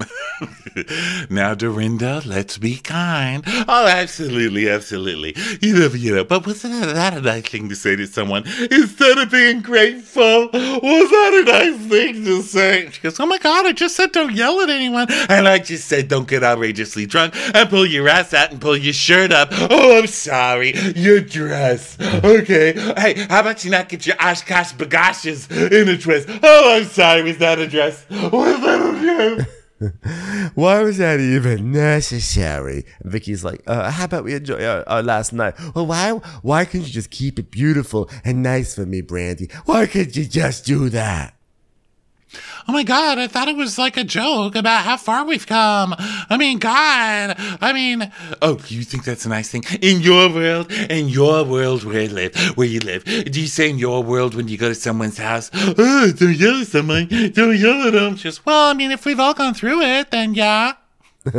now, Dorinda, let's be kind. Oh, absolutely, absolutely. You know, you know, but wasn't that a nice thing to say to someone instead of being grateful? Was that a nice thing to say? She goes, Oh my God, I just said don't yell at anyone. And I just said don't get outrageously drunk and pull your ass out and pull your shirt up. Oh, I'm sorry. Your dress. Okay. Hey, how about you not get your Oshkosh B'goshes in a dress? Oh, I'm sorry. Was that a dress? Was that a dress? Why was that even necessary? And Vicky's like, uh, how about we enjoy our, our last night? Well, why why couldn't you just keep it beautiful and nice for me, Brandy? Why couldn't you just do that? Oh my God, I thought it was like a joke about how far we've come. I mean, God, I mean, oh, you think that's a nice thing? In your world, in your world where you live, where you live, do you say in your world when you go to someone's house, oh, don't yell at someone, don't yell at them? Just, well, I mean, if we've all gone through it, then yeah.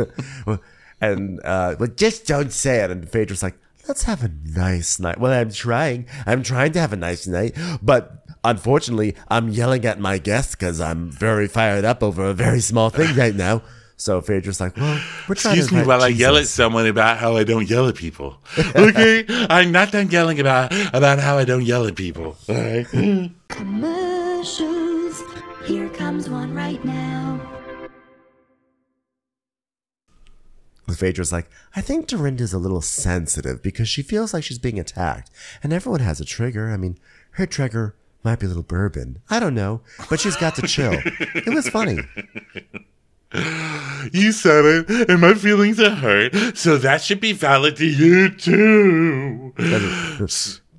And uh, but just don't say it. And Phaedra's like, let's have a nice night. Well, I'm trying. I'm trying to have a nice night, but unfortunately, I'm yelling at my guests because I'm very fired up over a very small thing right now. So Phaedra's like, well, we're trying Excuse to me invite while I yell at someone about how I don't yell at people. Okay? I'm not done yelling about, about how I don't yell at people. All right? Commercials. Here comes one right now. Phaedra's like, I think Dorinda's a little sensitive because she feels like she's being attacked. And everyone has a trigger. I mean, her trigger might be a little bourbon. I don't know. But she's got to chill. It was funny. You said it, and my feelings are hurt, so that should be valid to you too.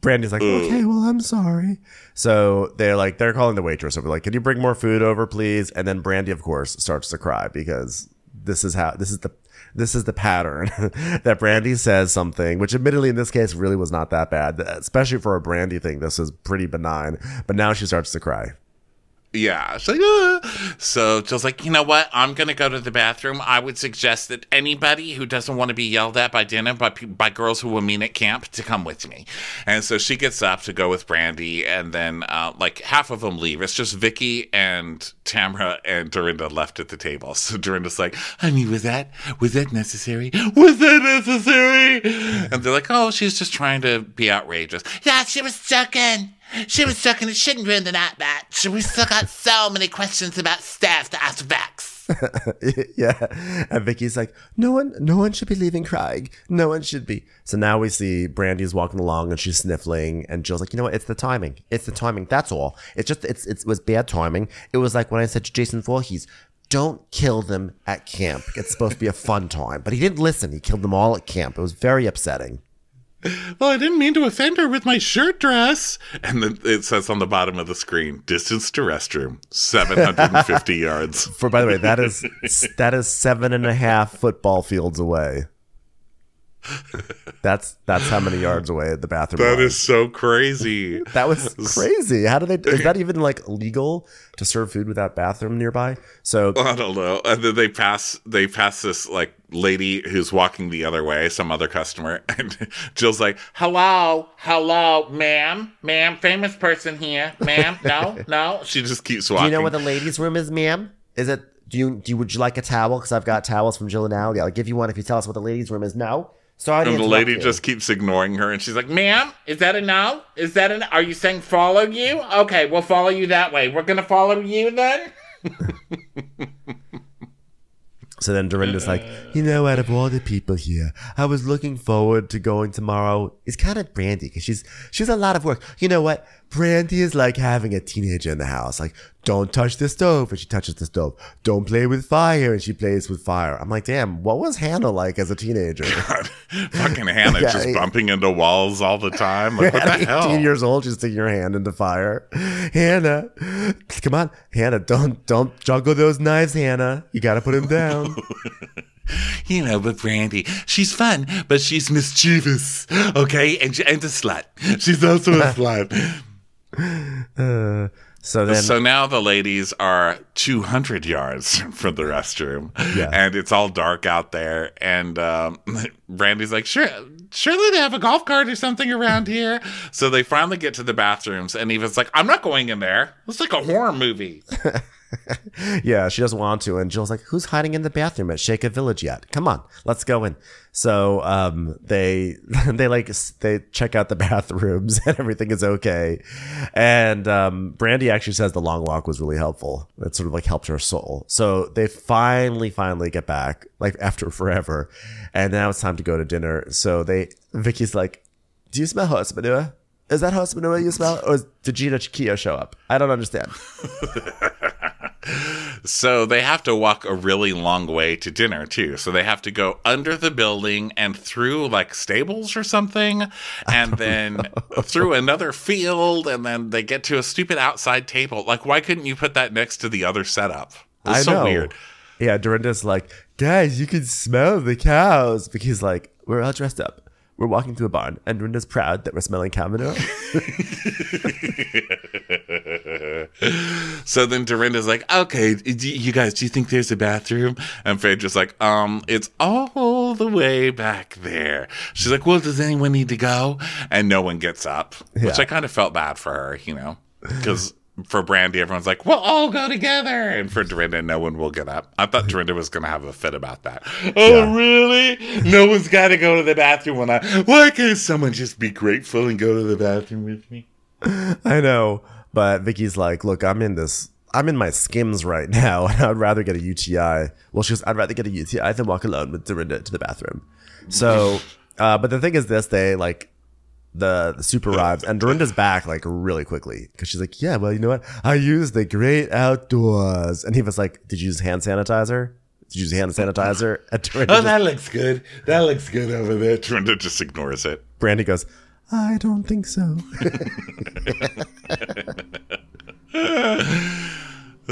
Brandy's like, okay, well, I'm sorry. So they're like, they're calling the waitress over, like, can you bring more food over, please? And then Brandy, of course, starts to cry because this is how, this is the, this is the pattern that Brandy says something, which admittedly in this case really was not that bad, especially for a Brandy thing. This is pretty benign, but now she starts to cry. Yeah. Like, "Ah." So Jill's like, you know what? I'm going to go to the bathroom. I would suggest that anybody who doesn't want to be yelled at by Dana, by, by girls who will mean at camp, to come with me. And so she gets up to go with Brandy, and then uh, like half of them leave. It's just Vicky and Tamara and Dorinda left at the table. So Dorinda's like, I mean, was that was that necessary? Was that necessary? And they're like, oh, she's just trying to be outrageous. Yeah, she was joking. She was joking. It shouldn't really that bad. We still got so many questions about staff to ask Vex. yeah. And Vicky's like, no one, no one should be leaving crying. No one should be. So now we see Brandy's walking along and she's sniffling, and Jill's like, you know what? It's the timing. It's the timing. That's all. It's just, it's, it's it was bad timing. It was like when I said to Jason Voorhees, don't kill them at camp. It's supposed to be a fun time, but he didn't listen. He killed them all at camp. It was very upsetting. Well, I didn't mean to offend her with my shirt dress. And then it says on the bottom of the screen, distance to restroom, 750 yards. For by the way, that is that is seven and a half football fields away. That's that's how many yards away the bathroom. That was. is so crazy. That was crazy. How do they? Is that even like legal to serve food without bathroom nearby? So I don't know. And then they pass they pass this like lady who's walking the other way, some other customer, and Jill's like, Hello, hello, ma'am, ma'am, famous person here, ma'am. No, no. she just keeps walking. do you know where the ladies' room is, ma'am? Is it? Do you do? You, would you like a towel? Because I've got towels from Jill and Ally. I'll give you one if you tell us what the ladies' room is. No. To and the lady just keeps ignoring her, and she's like, Ma'am, is that a no? Is that an? Are you saying follow you? Okay, we'll follow you that way. We're gonna follow you then. So then Dorinda's like, you know, out of all the people here, I was looking forward to going tomorrow. It's kind of Brandy because she's she's a lot of work. You know what? Brandy is like having a teenager in the house. Like, don't touch the stove, and she touches the stove. Don't play with fire, and she plays with fire. I'm like, damn, what was Hannah like as a teenager? fucking Hannah Yeah, just he- bumping into walls all the time. Like, what the At 18 hell? years old, she's sticking your hand into fire. Hannah, come on, Hannah, don't don't juggle those knives, Hannah. You got to put them down. You know, but Brandy, she's fun, but she's mischievous, okay? And, she, and a slut. She's also a slut. Uh, so then, so now the ladies are 200 yards from the restroom. Yeah. And it's all dark out there. And um, Brandy's like, sure, surely they have a golf cart or something around here. So they finally get to the bathrooms, and Eva's like, I'm not going in there. It's like a horror movie. yeah, she doesn't want to. And Jill's like, who's hiding in the bathroom at Shaker Village yet? Come on, let's go in. So um, they they like they check out the bathrooms and everything is okay. And um, Brandy actually says the long walk was really helpful. It sort of like helped her soul. So they finally finally get back like after forever, and now it's time to go to dinner. So they Vicky's like, "Do you smell horse manure?" Is that horse manure you smell, or did Gina Chiquillo show up? I don't understand. So they have to walk a really long way to dinner too. So they have to go under the building and through like stables or something, and then through another field, and then they get to a stupid outside table. Like, why couldn't you put that next to the other setup? It's I so know. weird. Yeah, Dorinda's like, guys, you can smell the cows because like we're all dressed up. We're walking through a barn, and Dorinda's proud that we're smelling cow manure. So then Dorinda's like, okay, you guys, do you think there's a bathroom? And Phaedra's like, um, it's all the way back there. She's like, well, does anyone need to go? And no one gets up, which I kind of felt bad for her, you know, because for Brandy, everyone's like, we'll all go together. And for Dorinda, no one will get up. I thought Dorinda was going to have a fit about that. Oh, Yeah. really? No one's got to go to the bathroom when I, why can't someone just be grateful and go to the bathroom with me? I know, but Vicky's like, look, I'm in this. I'm in my skims right now, and I'd rather get a UTI. Well, she goes, I'd rather get a UTI than walk alone with Dorinda to the bathroom. So, uh, but the thing is, this they like the, the soup arrives, and Dorinda's back like really quickly because she's like, yeah, well, you know what? I use the great outdoors, and he was like, did you use hand sanitizer? Did you use hand sanitizer? And Dorinda Oh, just- that looks good. That looks good over there. Dorinda just ignores it. Brandy goes, I don't think so.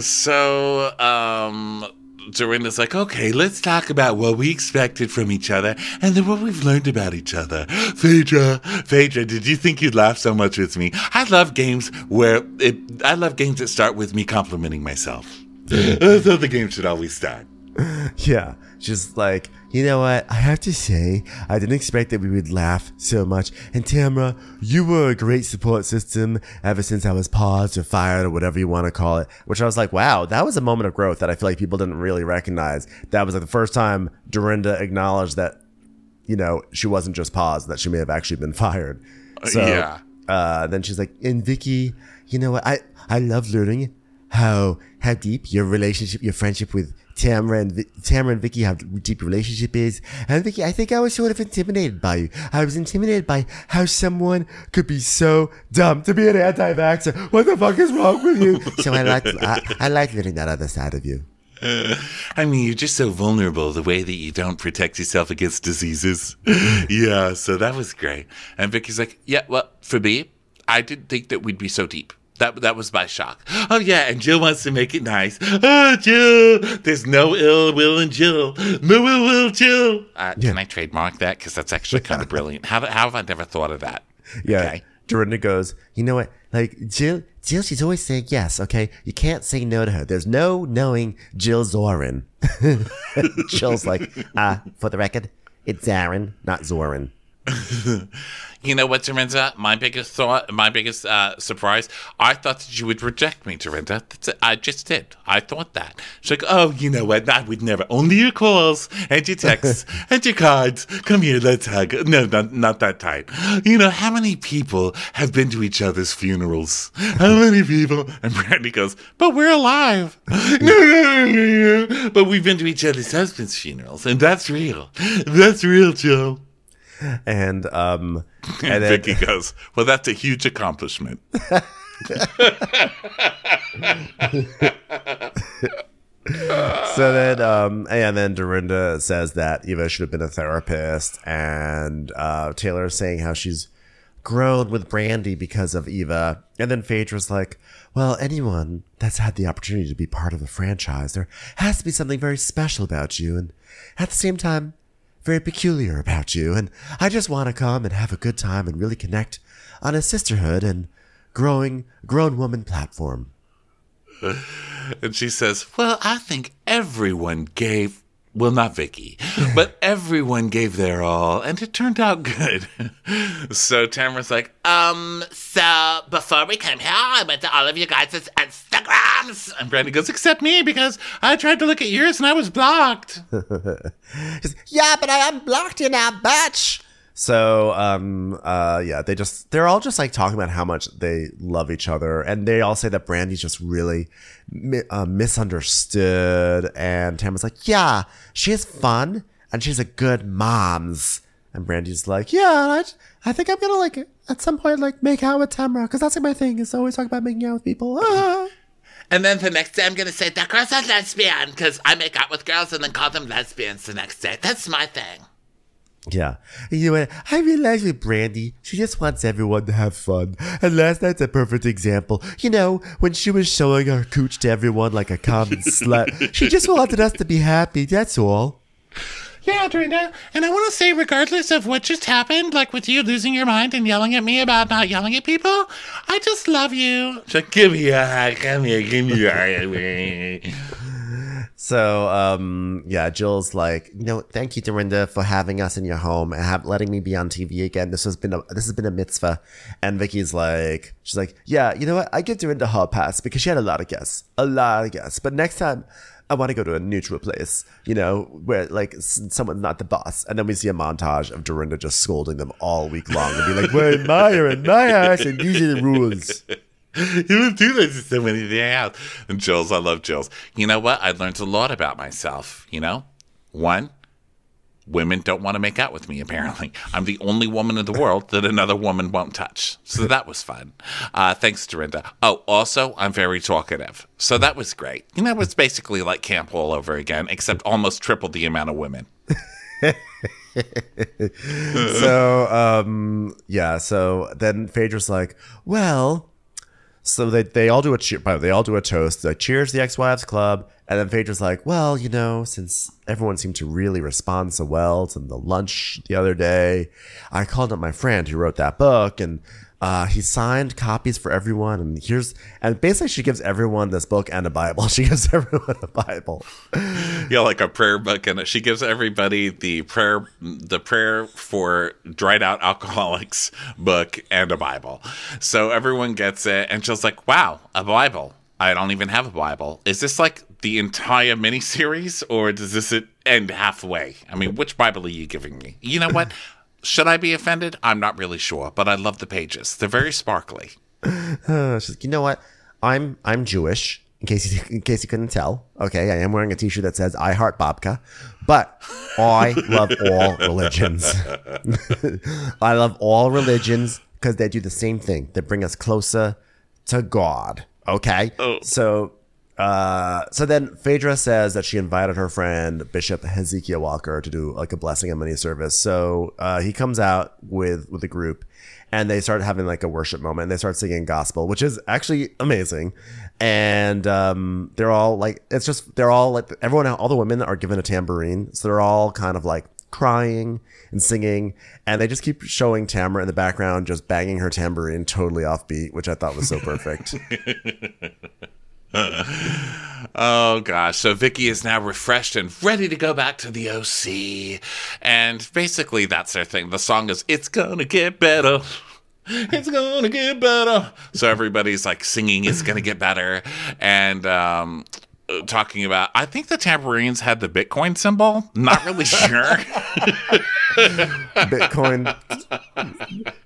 So, um, Dorinda's like, okay, let's talk about what we expected from each other and then what we've learned about each other. Phaedra, Phaedra, did you think you'd laugh so much with me? I love games where it, I love games that start with me complimenting myself. That's how the game should always start. Yeah, just like, you know what? I have to say, I didn't expect that we would laugh so much. And Tamara, you were a great support system ever since I was paused or fired or whatever you want to call it. Which I was like, wow, that was a moment of growth that I feel like people didn't really recognize. That was like the first time Dorinda acknowledged that, you know, she wasn't just paused, that she may have actually been fired. So, yeah. uh, then she's like, and Vicky, you know what? I, I love learning how how deep your relationship, your friendship with Tamara and Tamara and Vicky, how deep relationship is. And Vicky, I think I was sort of intimidated by you. I was intimidated by how someone could be so dumb to be an anti-vaxxer. What the fuck is wrong with you? so I like I, I like learning that other side of you. I mean, you're just so vulnerable the way that you don't protect yourself against diseases. yeah, so that was great. And Vicky's like, yeah, well, for me, I didn't think that we'd be so deep. That, that was my shock. Oh, yeah, and Jill wants to make it nice. Oh, Jill, there's no ill will in Jill. No ill will, Jill. Uh, Can I trademark that? Because that's actually kind of brilliant. How, how have I never thought of that? Yeah. Okay. Dorinda goes, you know what? Like Jill, Jill, she's always saying yes. Okay, you can't say no to her. There's no knowing Jill Zorin. Jill's like, ah, for the record, it's Aaron, not Zorin. You know what, Dorinda? My biggest thought, my biggest uh, surprise, I thought that you would reject me, Dorinda. That's it. I just did. I thought that. She's like, oh, you know what? I would never. Only your calls and your texts and your cards. Come here, let's hug. No, not, not that tight. You know, how many people have been to each other's funerals? How many people? And Brandy goes, but we're alive. no, no, no, no, no. But we've been to each other's husbands' funerals, and that's real. That's real, Joe. And um, And and then Vicky goes, Well, that's a huge accomplishment. so then um, and then Dorinda says that Eva should have been a therapist, and uh, Taylor is saying how she's grown with Brandy because of Eva, and then Phaedra's like, well, anyone that's had the opportunity to be part of the franchise, there has to be something very special about you, and at the same time, very peculiar about you, and I just want to come and have a good time and really connect on a sisterhood and growing grown woman platform. And she says, Well, I think everyone gave Well, not Vicky, but everyone gave their all, and it turned out good. so Tamara's like, Um, so before we came here, I went to all of you guys' Instagrams. and Brandy goes, except me, because I tried to look at yours and I was blocked. Yeah, but I unblocked you now, bitch. So, um, uh, yeah, they just, they're all just like talking about how much they love each other. And they all say that Brandy's just really mi- uh, misunderstood. And Tamara's like, yeah, she's fun and she's a good mom's. And Brandy's like, yeah, I, I think I'm gonna like at some point like make out with Tamara because that's like my thing is always talk about making out with people. And then the next day, I'm gonna say that girl's a lesbian because I make out with girls and then call them lesbians the next day. That's my thing. Yeah. You know what? I realize with Brandy, she just wants everyone to have fun. And last night's a perfect example. You know, when she was showing her cooch to everyone like a common slut, she just wanted us to be happy. That's all. Yeah, Dorinda. And I want to say, regardless of what just happened, like with you losing your mind and yelling at me about not yelling at people, I just love you. She's like, give me a hug, come here, give me a hug. So, um, yeah, Jill's like, you know, thank you, Dorinda, for having us in your home and have, letting me be on TV again. This has been a this has been a mitzvah. And Vicky's like, she's like, yeah, you know what? I give Dorinda her pass because she had a lot of guests, a lot of guests. But next time, I want to go to a neutral place, you know, where like someone's not the boss. And then we see a montage of Dorinda just scolding them all week long and be like, we're in my in my house and these are the rules. You do this to so many else. And Jill's, I love Jill's. You know what? I learned a lot about myself. You know, one, women don't want to make out with me. Apparently, I'm the only woman in the world that another woman won't touch. So that was fun. Uh, thanks, Dorinda. Oh, also, I'm very talkative. So that was great. You know, it's basically like camp all over again, except almost triple the amount of women. so um yeah so then phaedra's like well so they, they all do a by the way, they all do a toast. Like cheers the ex-wives club. And then phaedra's like well you know since everyone seemed to really respond so well to the lunch the other day i called up my friend who wrote that book and uh, he signed copies for everyone and here's and basically she gives everyone this book and a bible she gives everyone a bible Yeah, like a prayer book, and she gives everybody the prayer, the prayer for dried out alcoholics book and a Bible. So everyone gets it, and she's like, "Wow, a Bible! I don't even have a Bible. Is this like the entire miniseries, or does this end halfway? I mean, which Bible are you giving me? You know what? Should I be offended? I'm not really sure, but I love the pages. They're very sparkly. Uh, she's like, you know what? I'm I'm Jewish. In case you in case you couldn't tell, okay, I am wearing a T-shirt that says "I heart babka," but I love all religions. I love all religions because they do the same thing. They bring us closer to God. Okay, so uh, so then Phaedra says that she invited her friend Bishop Hezekiah Walker to do like a blessing and money service. So uh, he comes out with with a group, and they start having like a worship moment. And They start singing gospel, which is actually amazing. And um, they're all like, it's just they're all like everyone, all the women are given a tambourine, so they're all kind of like crying and singing, and they just keep showing Tamara in the background just banging her tambourine totally off beat, which I thought was so perfect. Oh gosh. So Vicky is now refreshed and ready to go back to the OC. And basically that's their thing. The song is It's gonna get better. It's gonna get better. So everybody's like singing it's gonna get better. And um talking about I think the tambourines had the Bitcoin symbol. Not really sure. Bitcoin.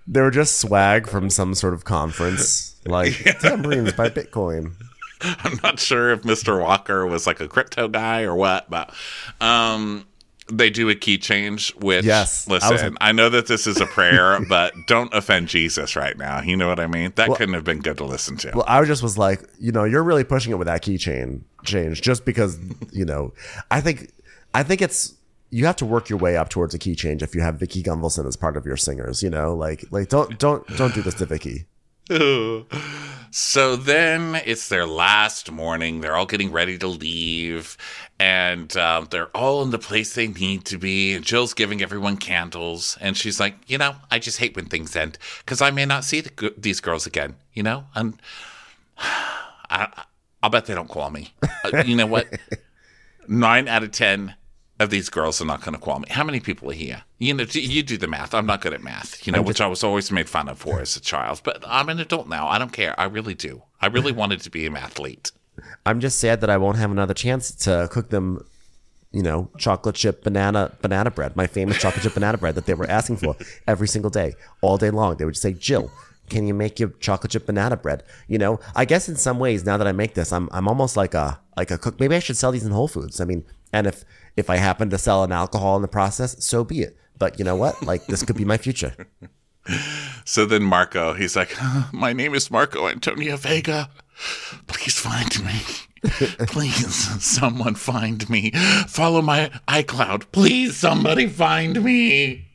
they were just swag from some sort of conference, like tambourines by Bitcoin. I'm not sure if Mr. Walker was like a crypto guy or what, but um they do a key change, which Yes, I listen, I, know that this is a prayer, but don't offend Jesus right now. You know what I mean? That couldn't have been good to listen to. Well, I just was like, you know, you're really pushing it with that keychain change, just because, you know, I think, I think it's. You have to work your way up towards a key change if you have Vicki Gunvalson as part of your singers, you know, like, like don't, don't, don't do this to Vicky. So then it's their last morning. They're all getting ready to leave, and um, they're all in the place they need to be. And Jill's giving everyone candles, and she's like, "You know, I just hate when things end because I may not see the, these girls again. You know, and I, I'll bet they don't call me. Uh, you know what? Nine out of ten, of these girls are not going to call me? How many people are here? You know, you do the math. I'm not good at math, you know, which I was always made fun of for as a child. But I'm an adult now. I don't care. I really do. I really wanted to be an athlete. I'm just sad that I won't have another chance to cook them, you know, chocolate chip banana banana bread, my famous chocolate chip banana bread that they were asking for every single day, all day long. They would just say, Jill, can you make your chocolate chip banana bread? You know, I guess in some ways now that I make this, I'm I'm almost like a like a cook. Maybe I should sell these in Whole Foods. I mean, and if if I happen to sell an alcohol in the process, so be it. But you know what? Like this could be my future. So then Marco, he's like, My name is Marco Antonio Vega. Please find me. Please, someone find me. Follow my iCloud. Please, somebody find me.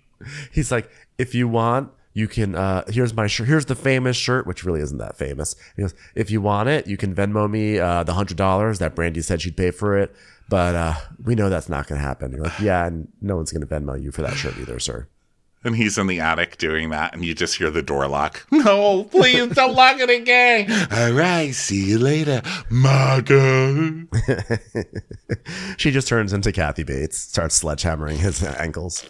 He's like, if you want, you can. uh Here's my shirt. Here's the famous shirt, which really isn't that famous. He goes, if you want it, you can Venmo me uh, the hundred dollars that Brandy said she'd pay for it. But uh we know that's not going to happen. You're like, yeah, and no one's going to Venmo you for that shirt either, sir. And he's in the attic doing that, and you just hear the door lock. No, please don't lock it again. All right, see you later, Marco. she just turns into Kathy Bates, starts sledgehammering his ankles.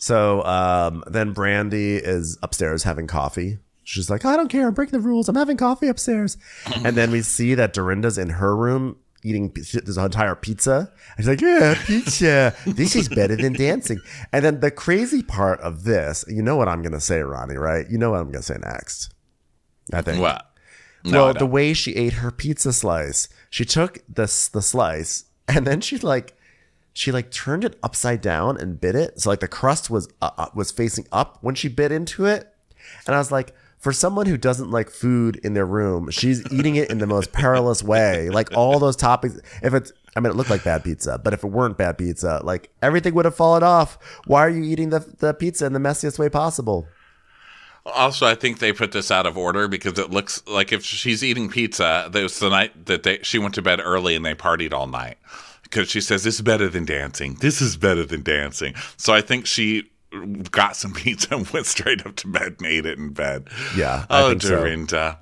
So um, then Brandy is upstairs having coffee. She's like, I don't care. I'm breaking the rules. I'm having coffee upstairs. and then we see that Dorinda's in her room eating this entire pizza. And she's like, Yeah, pizza. this is better than dancing. And then the crazy part of this, you know what I'm going to say, Ronnie, right? You know what I'm going to say next. I think. What? No, well, the way she ate her pizza slice, she took this the slice and then she like she like turned it upside down and bit it. So like the crust was uh, uh, was facing up when she bit into it. And I was like, for someone who doesn't like food in their room, she's eating it in the most perilous way. Like all those toppings, if it's I mean, it looked like bad pizza, but if it weren't bad pizza, like everything would have fallen off. Why are you eating the, the pizza in the messiest way possible? Also, I think they put this out of order because it looks like if she's eating pizza, that was the night that they, she went to bed early and they partied all night. Because she says, This is better than dancing. This is better than dancing. So I think she got some pizza and went straight up to bed and ate it in bed. Yeah, I Oh, think so. Dorinda.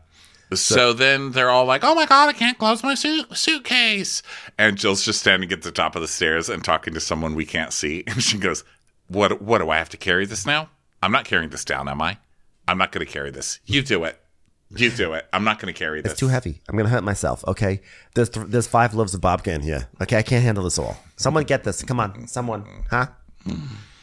So, then they're all like, oh my God, I can't close my suit- suitcase. And Jill's just standing at the top of the stairs and talking to someone we can't see. And she goes, what, what do I have to carry this now? I'm not carrying this down, am I? I'm not going to carry this. You do it. You do it. I'm not going to carry this. It's too heavy. I'm gonna hurt myself. Okay, there's th- there's five loaves of babka in here. Okay, I can't handle this all. Someone get this. Come on, someone, huh?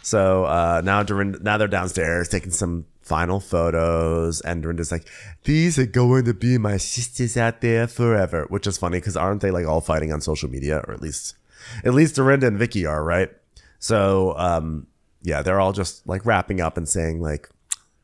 So uh, now Dorinda, now they're downstairs taking some final photos, and Dorinda's like, "These are going to be my sisters out there forever," which is funny because aren't they like all fighting on social media, or at least, at least Dorinda and Vicky are, right? So um, yeah, they're all just like wrapping up and saying like,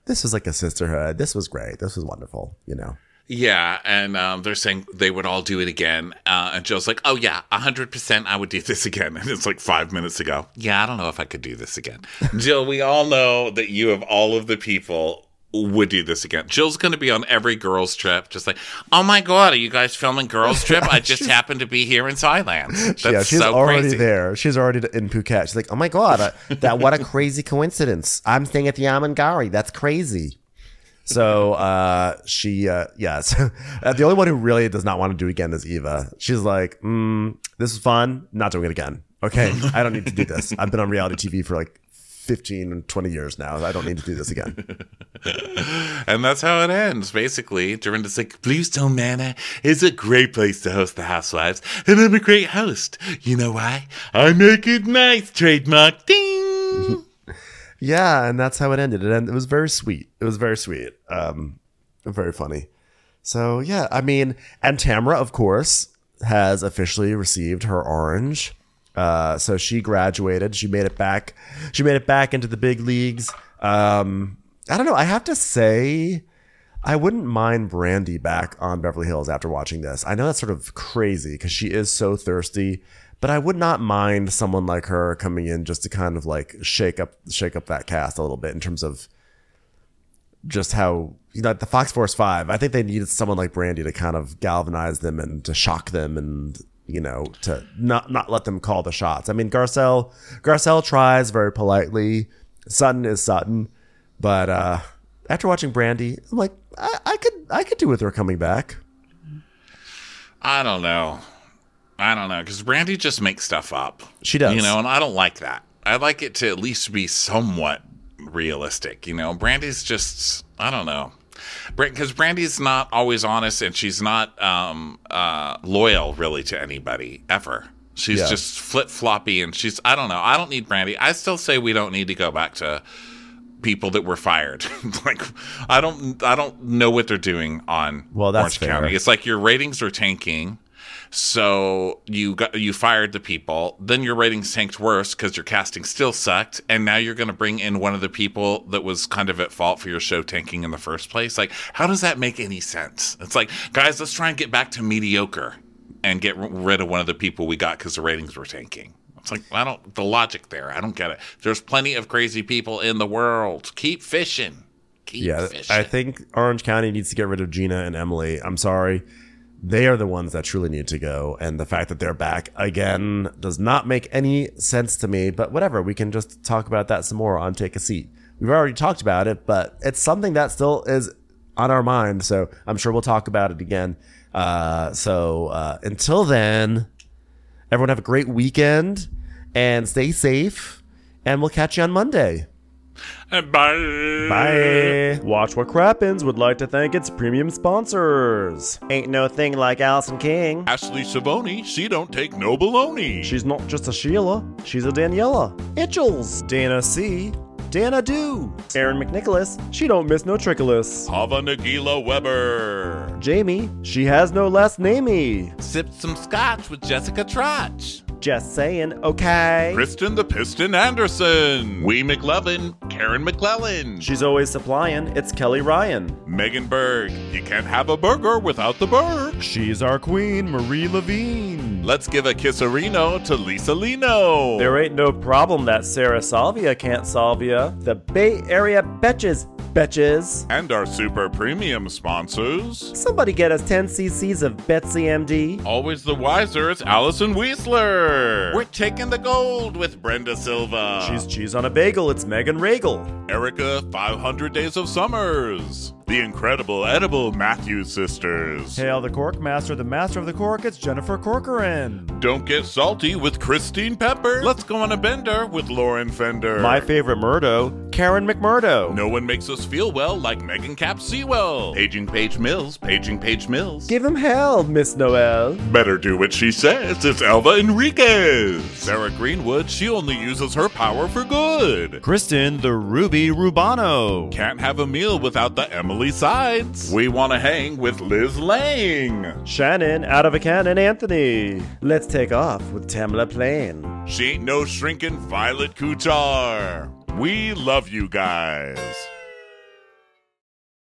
"This was like a sisterhood. This was great. This was wonderful," you know. Yeah, and um, they're saying they would all do it again. Uh, and Jill's like, "Oh yeah, hundred percent, I would do this again." And it's like five minutes ago. Yeah, I don't know if I could do this again. Jill, we all know that you of all of the people would do this again. Jill's going to be on every girls' trip, just like, "Oh my god, are you guys filming girls' trip? I just happened to be here in Thailand." That's yeah, she's so already crazy. there. She's already in Phuket. She's like, oh my god, uh, that what a crazy coincidence. I'm staying at the Amangari. That's crazy. So uh, she, uh, yeah. Uh, the only one who really does not want to do it again is Eva. She's like, mm, this is fun. Not doing it again. Okay, I don't need to do this. I've been on reality TV for like 15 and 20 years now. I don't need to do this again. And that's how it ends, basically. Dorinda's like, Bluestone Manor is a great place to host the housewives, and I'm a great host. You know why? I make it nice, trademark. Ding! Yeah, and that's how it ended. And it was very sweet. It was very sweet. Um, very funny. So yeah, I mean, and Tamara, of course, has officially received her orange. Uh, so she graduated. She made it back. She made it back into the big leagues. Um, I don't know. I have to say, I wouldn't mind Brandy back on Beverly Hills after watching this. I know that's sort of crazy because she is so thirsty, but I would not mind someone like her coming in just to kind of like shake up shake up that cast a little bit in terms of just how you know the Fox Force Five. I think they needed someone like Brandy to kind of galvanize them and to shock them and you know to not not let them call the shots. I mean Garcelle Garcelle tries very politely. Sutton is Sutton, but uh after watching Brandy, I'm like I, I could I could do with her coming back. I don't know. I don't know, because Brandy just makes stuff up. She does. You know, and I don't like that. I like it to at least be somewhat realistic. You know, Brandy's just, I don't know. Because Brandy's not always honest and she's not um, uh, loyal really to anybody ever. She's Yeah. just flip floppy and she's, I don't know. I don't need Brandy. I still say we don't need to go back to people that were fired. like I don't I don't know what they're doing on Well, that's Orange fair. County. It's like your ratings are tanking. So you got you fired the people, then your ratings tanked worse because your casting still sucked, and now you're going to bring in one of the people that was kind of at fault for your show tanking in the first place. Like, how does that make any sense? It's like, guys, let's try and get back to mediocre and get rid of one of the people we got because the ratings were tanking. It's like I don't the logic there. I don't get it. There's plenty of crazy people in the world. Keep fishing. Keep Yeah, fishing. I think Orange County needs to get rid of Gina and Emily. I'm sorry. They are the ones that truly need to go. And the fact that they're back again does not make any sense to me. But whatever, we can just talk about that some more on Take a Seat. We've already talked about it, but it's something that still is on our mind. So I'm sure we'll talk about it again. Uh, so uh, until then, everyone have a great weekend and stay safe. And we'll catch you on Monday. Uh, bye. Bye. Watch What Crappens would like to thank its premium sponsors. Ain't no thing like Allison King. Ashley Savoni, she don't take no baloney. She's not just a Sheila, she's a Daniela. Itchels. Dana C. Dana Do. Aaron McNicholas, she don't miss no trickolas. Hava Nagila Weber. Jamie, she has no last namey. Sipped some scotch with Jessica Trotch. Just saying, okay. Kristen the Piston Anderson. Wee McLevin. Karen McClellan. She's always supplying, it's Kelly Ryan. Megan Berg. You can't have a burger without the Berg. She's our queen, Marie Levine. Let's give a kisserino to Lisa Lino. There ain't no problem that Sarah Salvia can't solve ya. The Bay Area betches, betches. and our super premium sponsors. Somebody get us 10 cc's of Betsy MD. Always the wiser, it's Allison Weisler. We're taking the gold with Brenda Silva. She's cheese on a bagel, it's Megan Regal. Erica, 500 Days of Summers. The incredible edible Matthews sisters. Hail the Cork Master, the Master of the Cork, it's Jennifer Corcoran. Don't get salty with Christine Pepper. Let's go on a bender with Lauren Fender. My favorite Murdo, Karen McMurdo. no one makes us feel well like Megan Cap Sewell. Paging Page Mills, Paging Page Mills. Give him hell, Miss Noel. Better do what she says. It's Elva Enriquez. Sarah Greenwood, she only uses her power for good. Kristen, the Ruby Rubano. Can't have a meal without the Emily sides. We want to hang with Liz Lang. Shannon, out of a cannon, Anthony. Let's take off with Tamla Plain. She ain't no shrinking Violet Kuchar. We love you guys.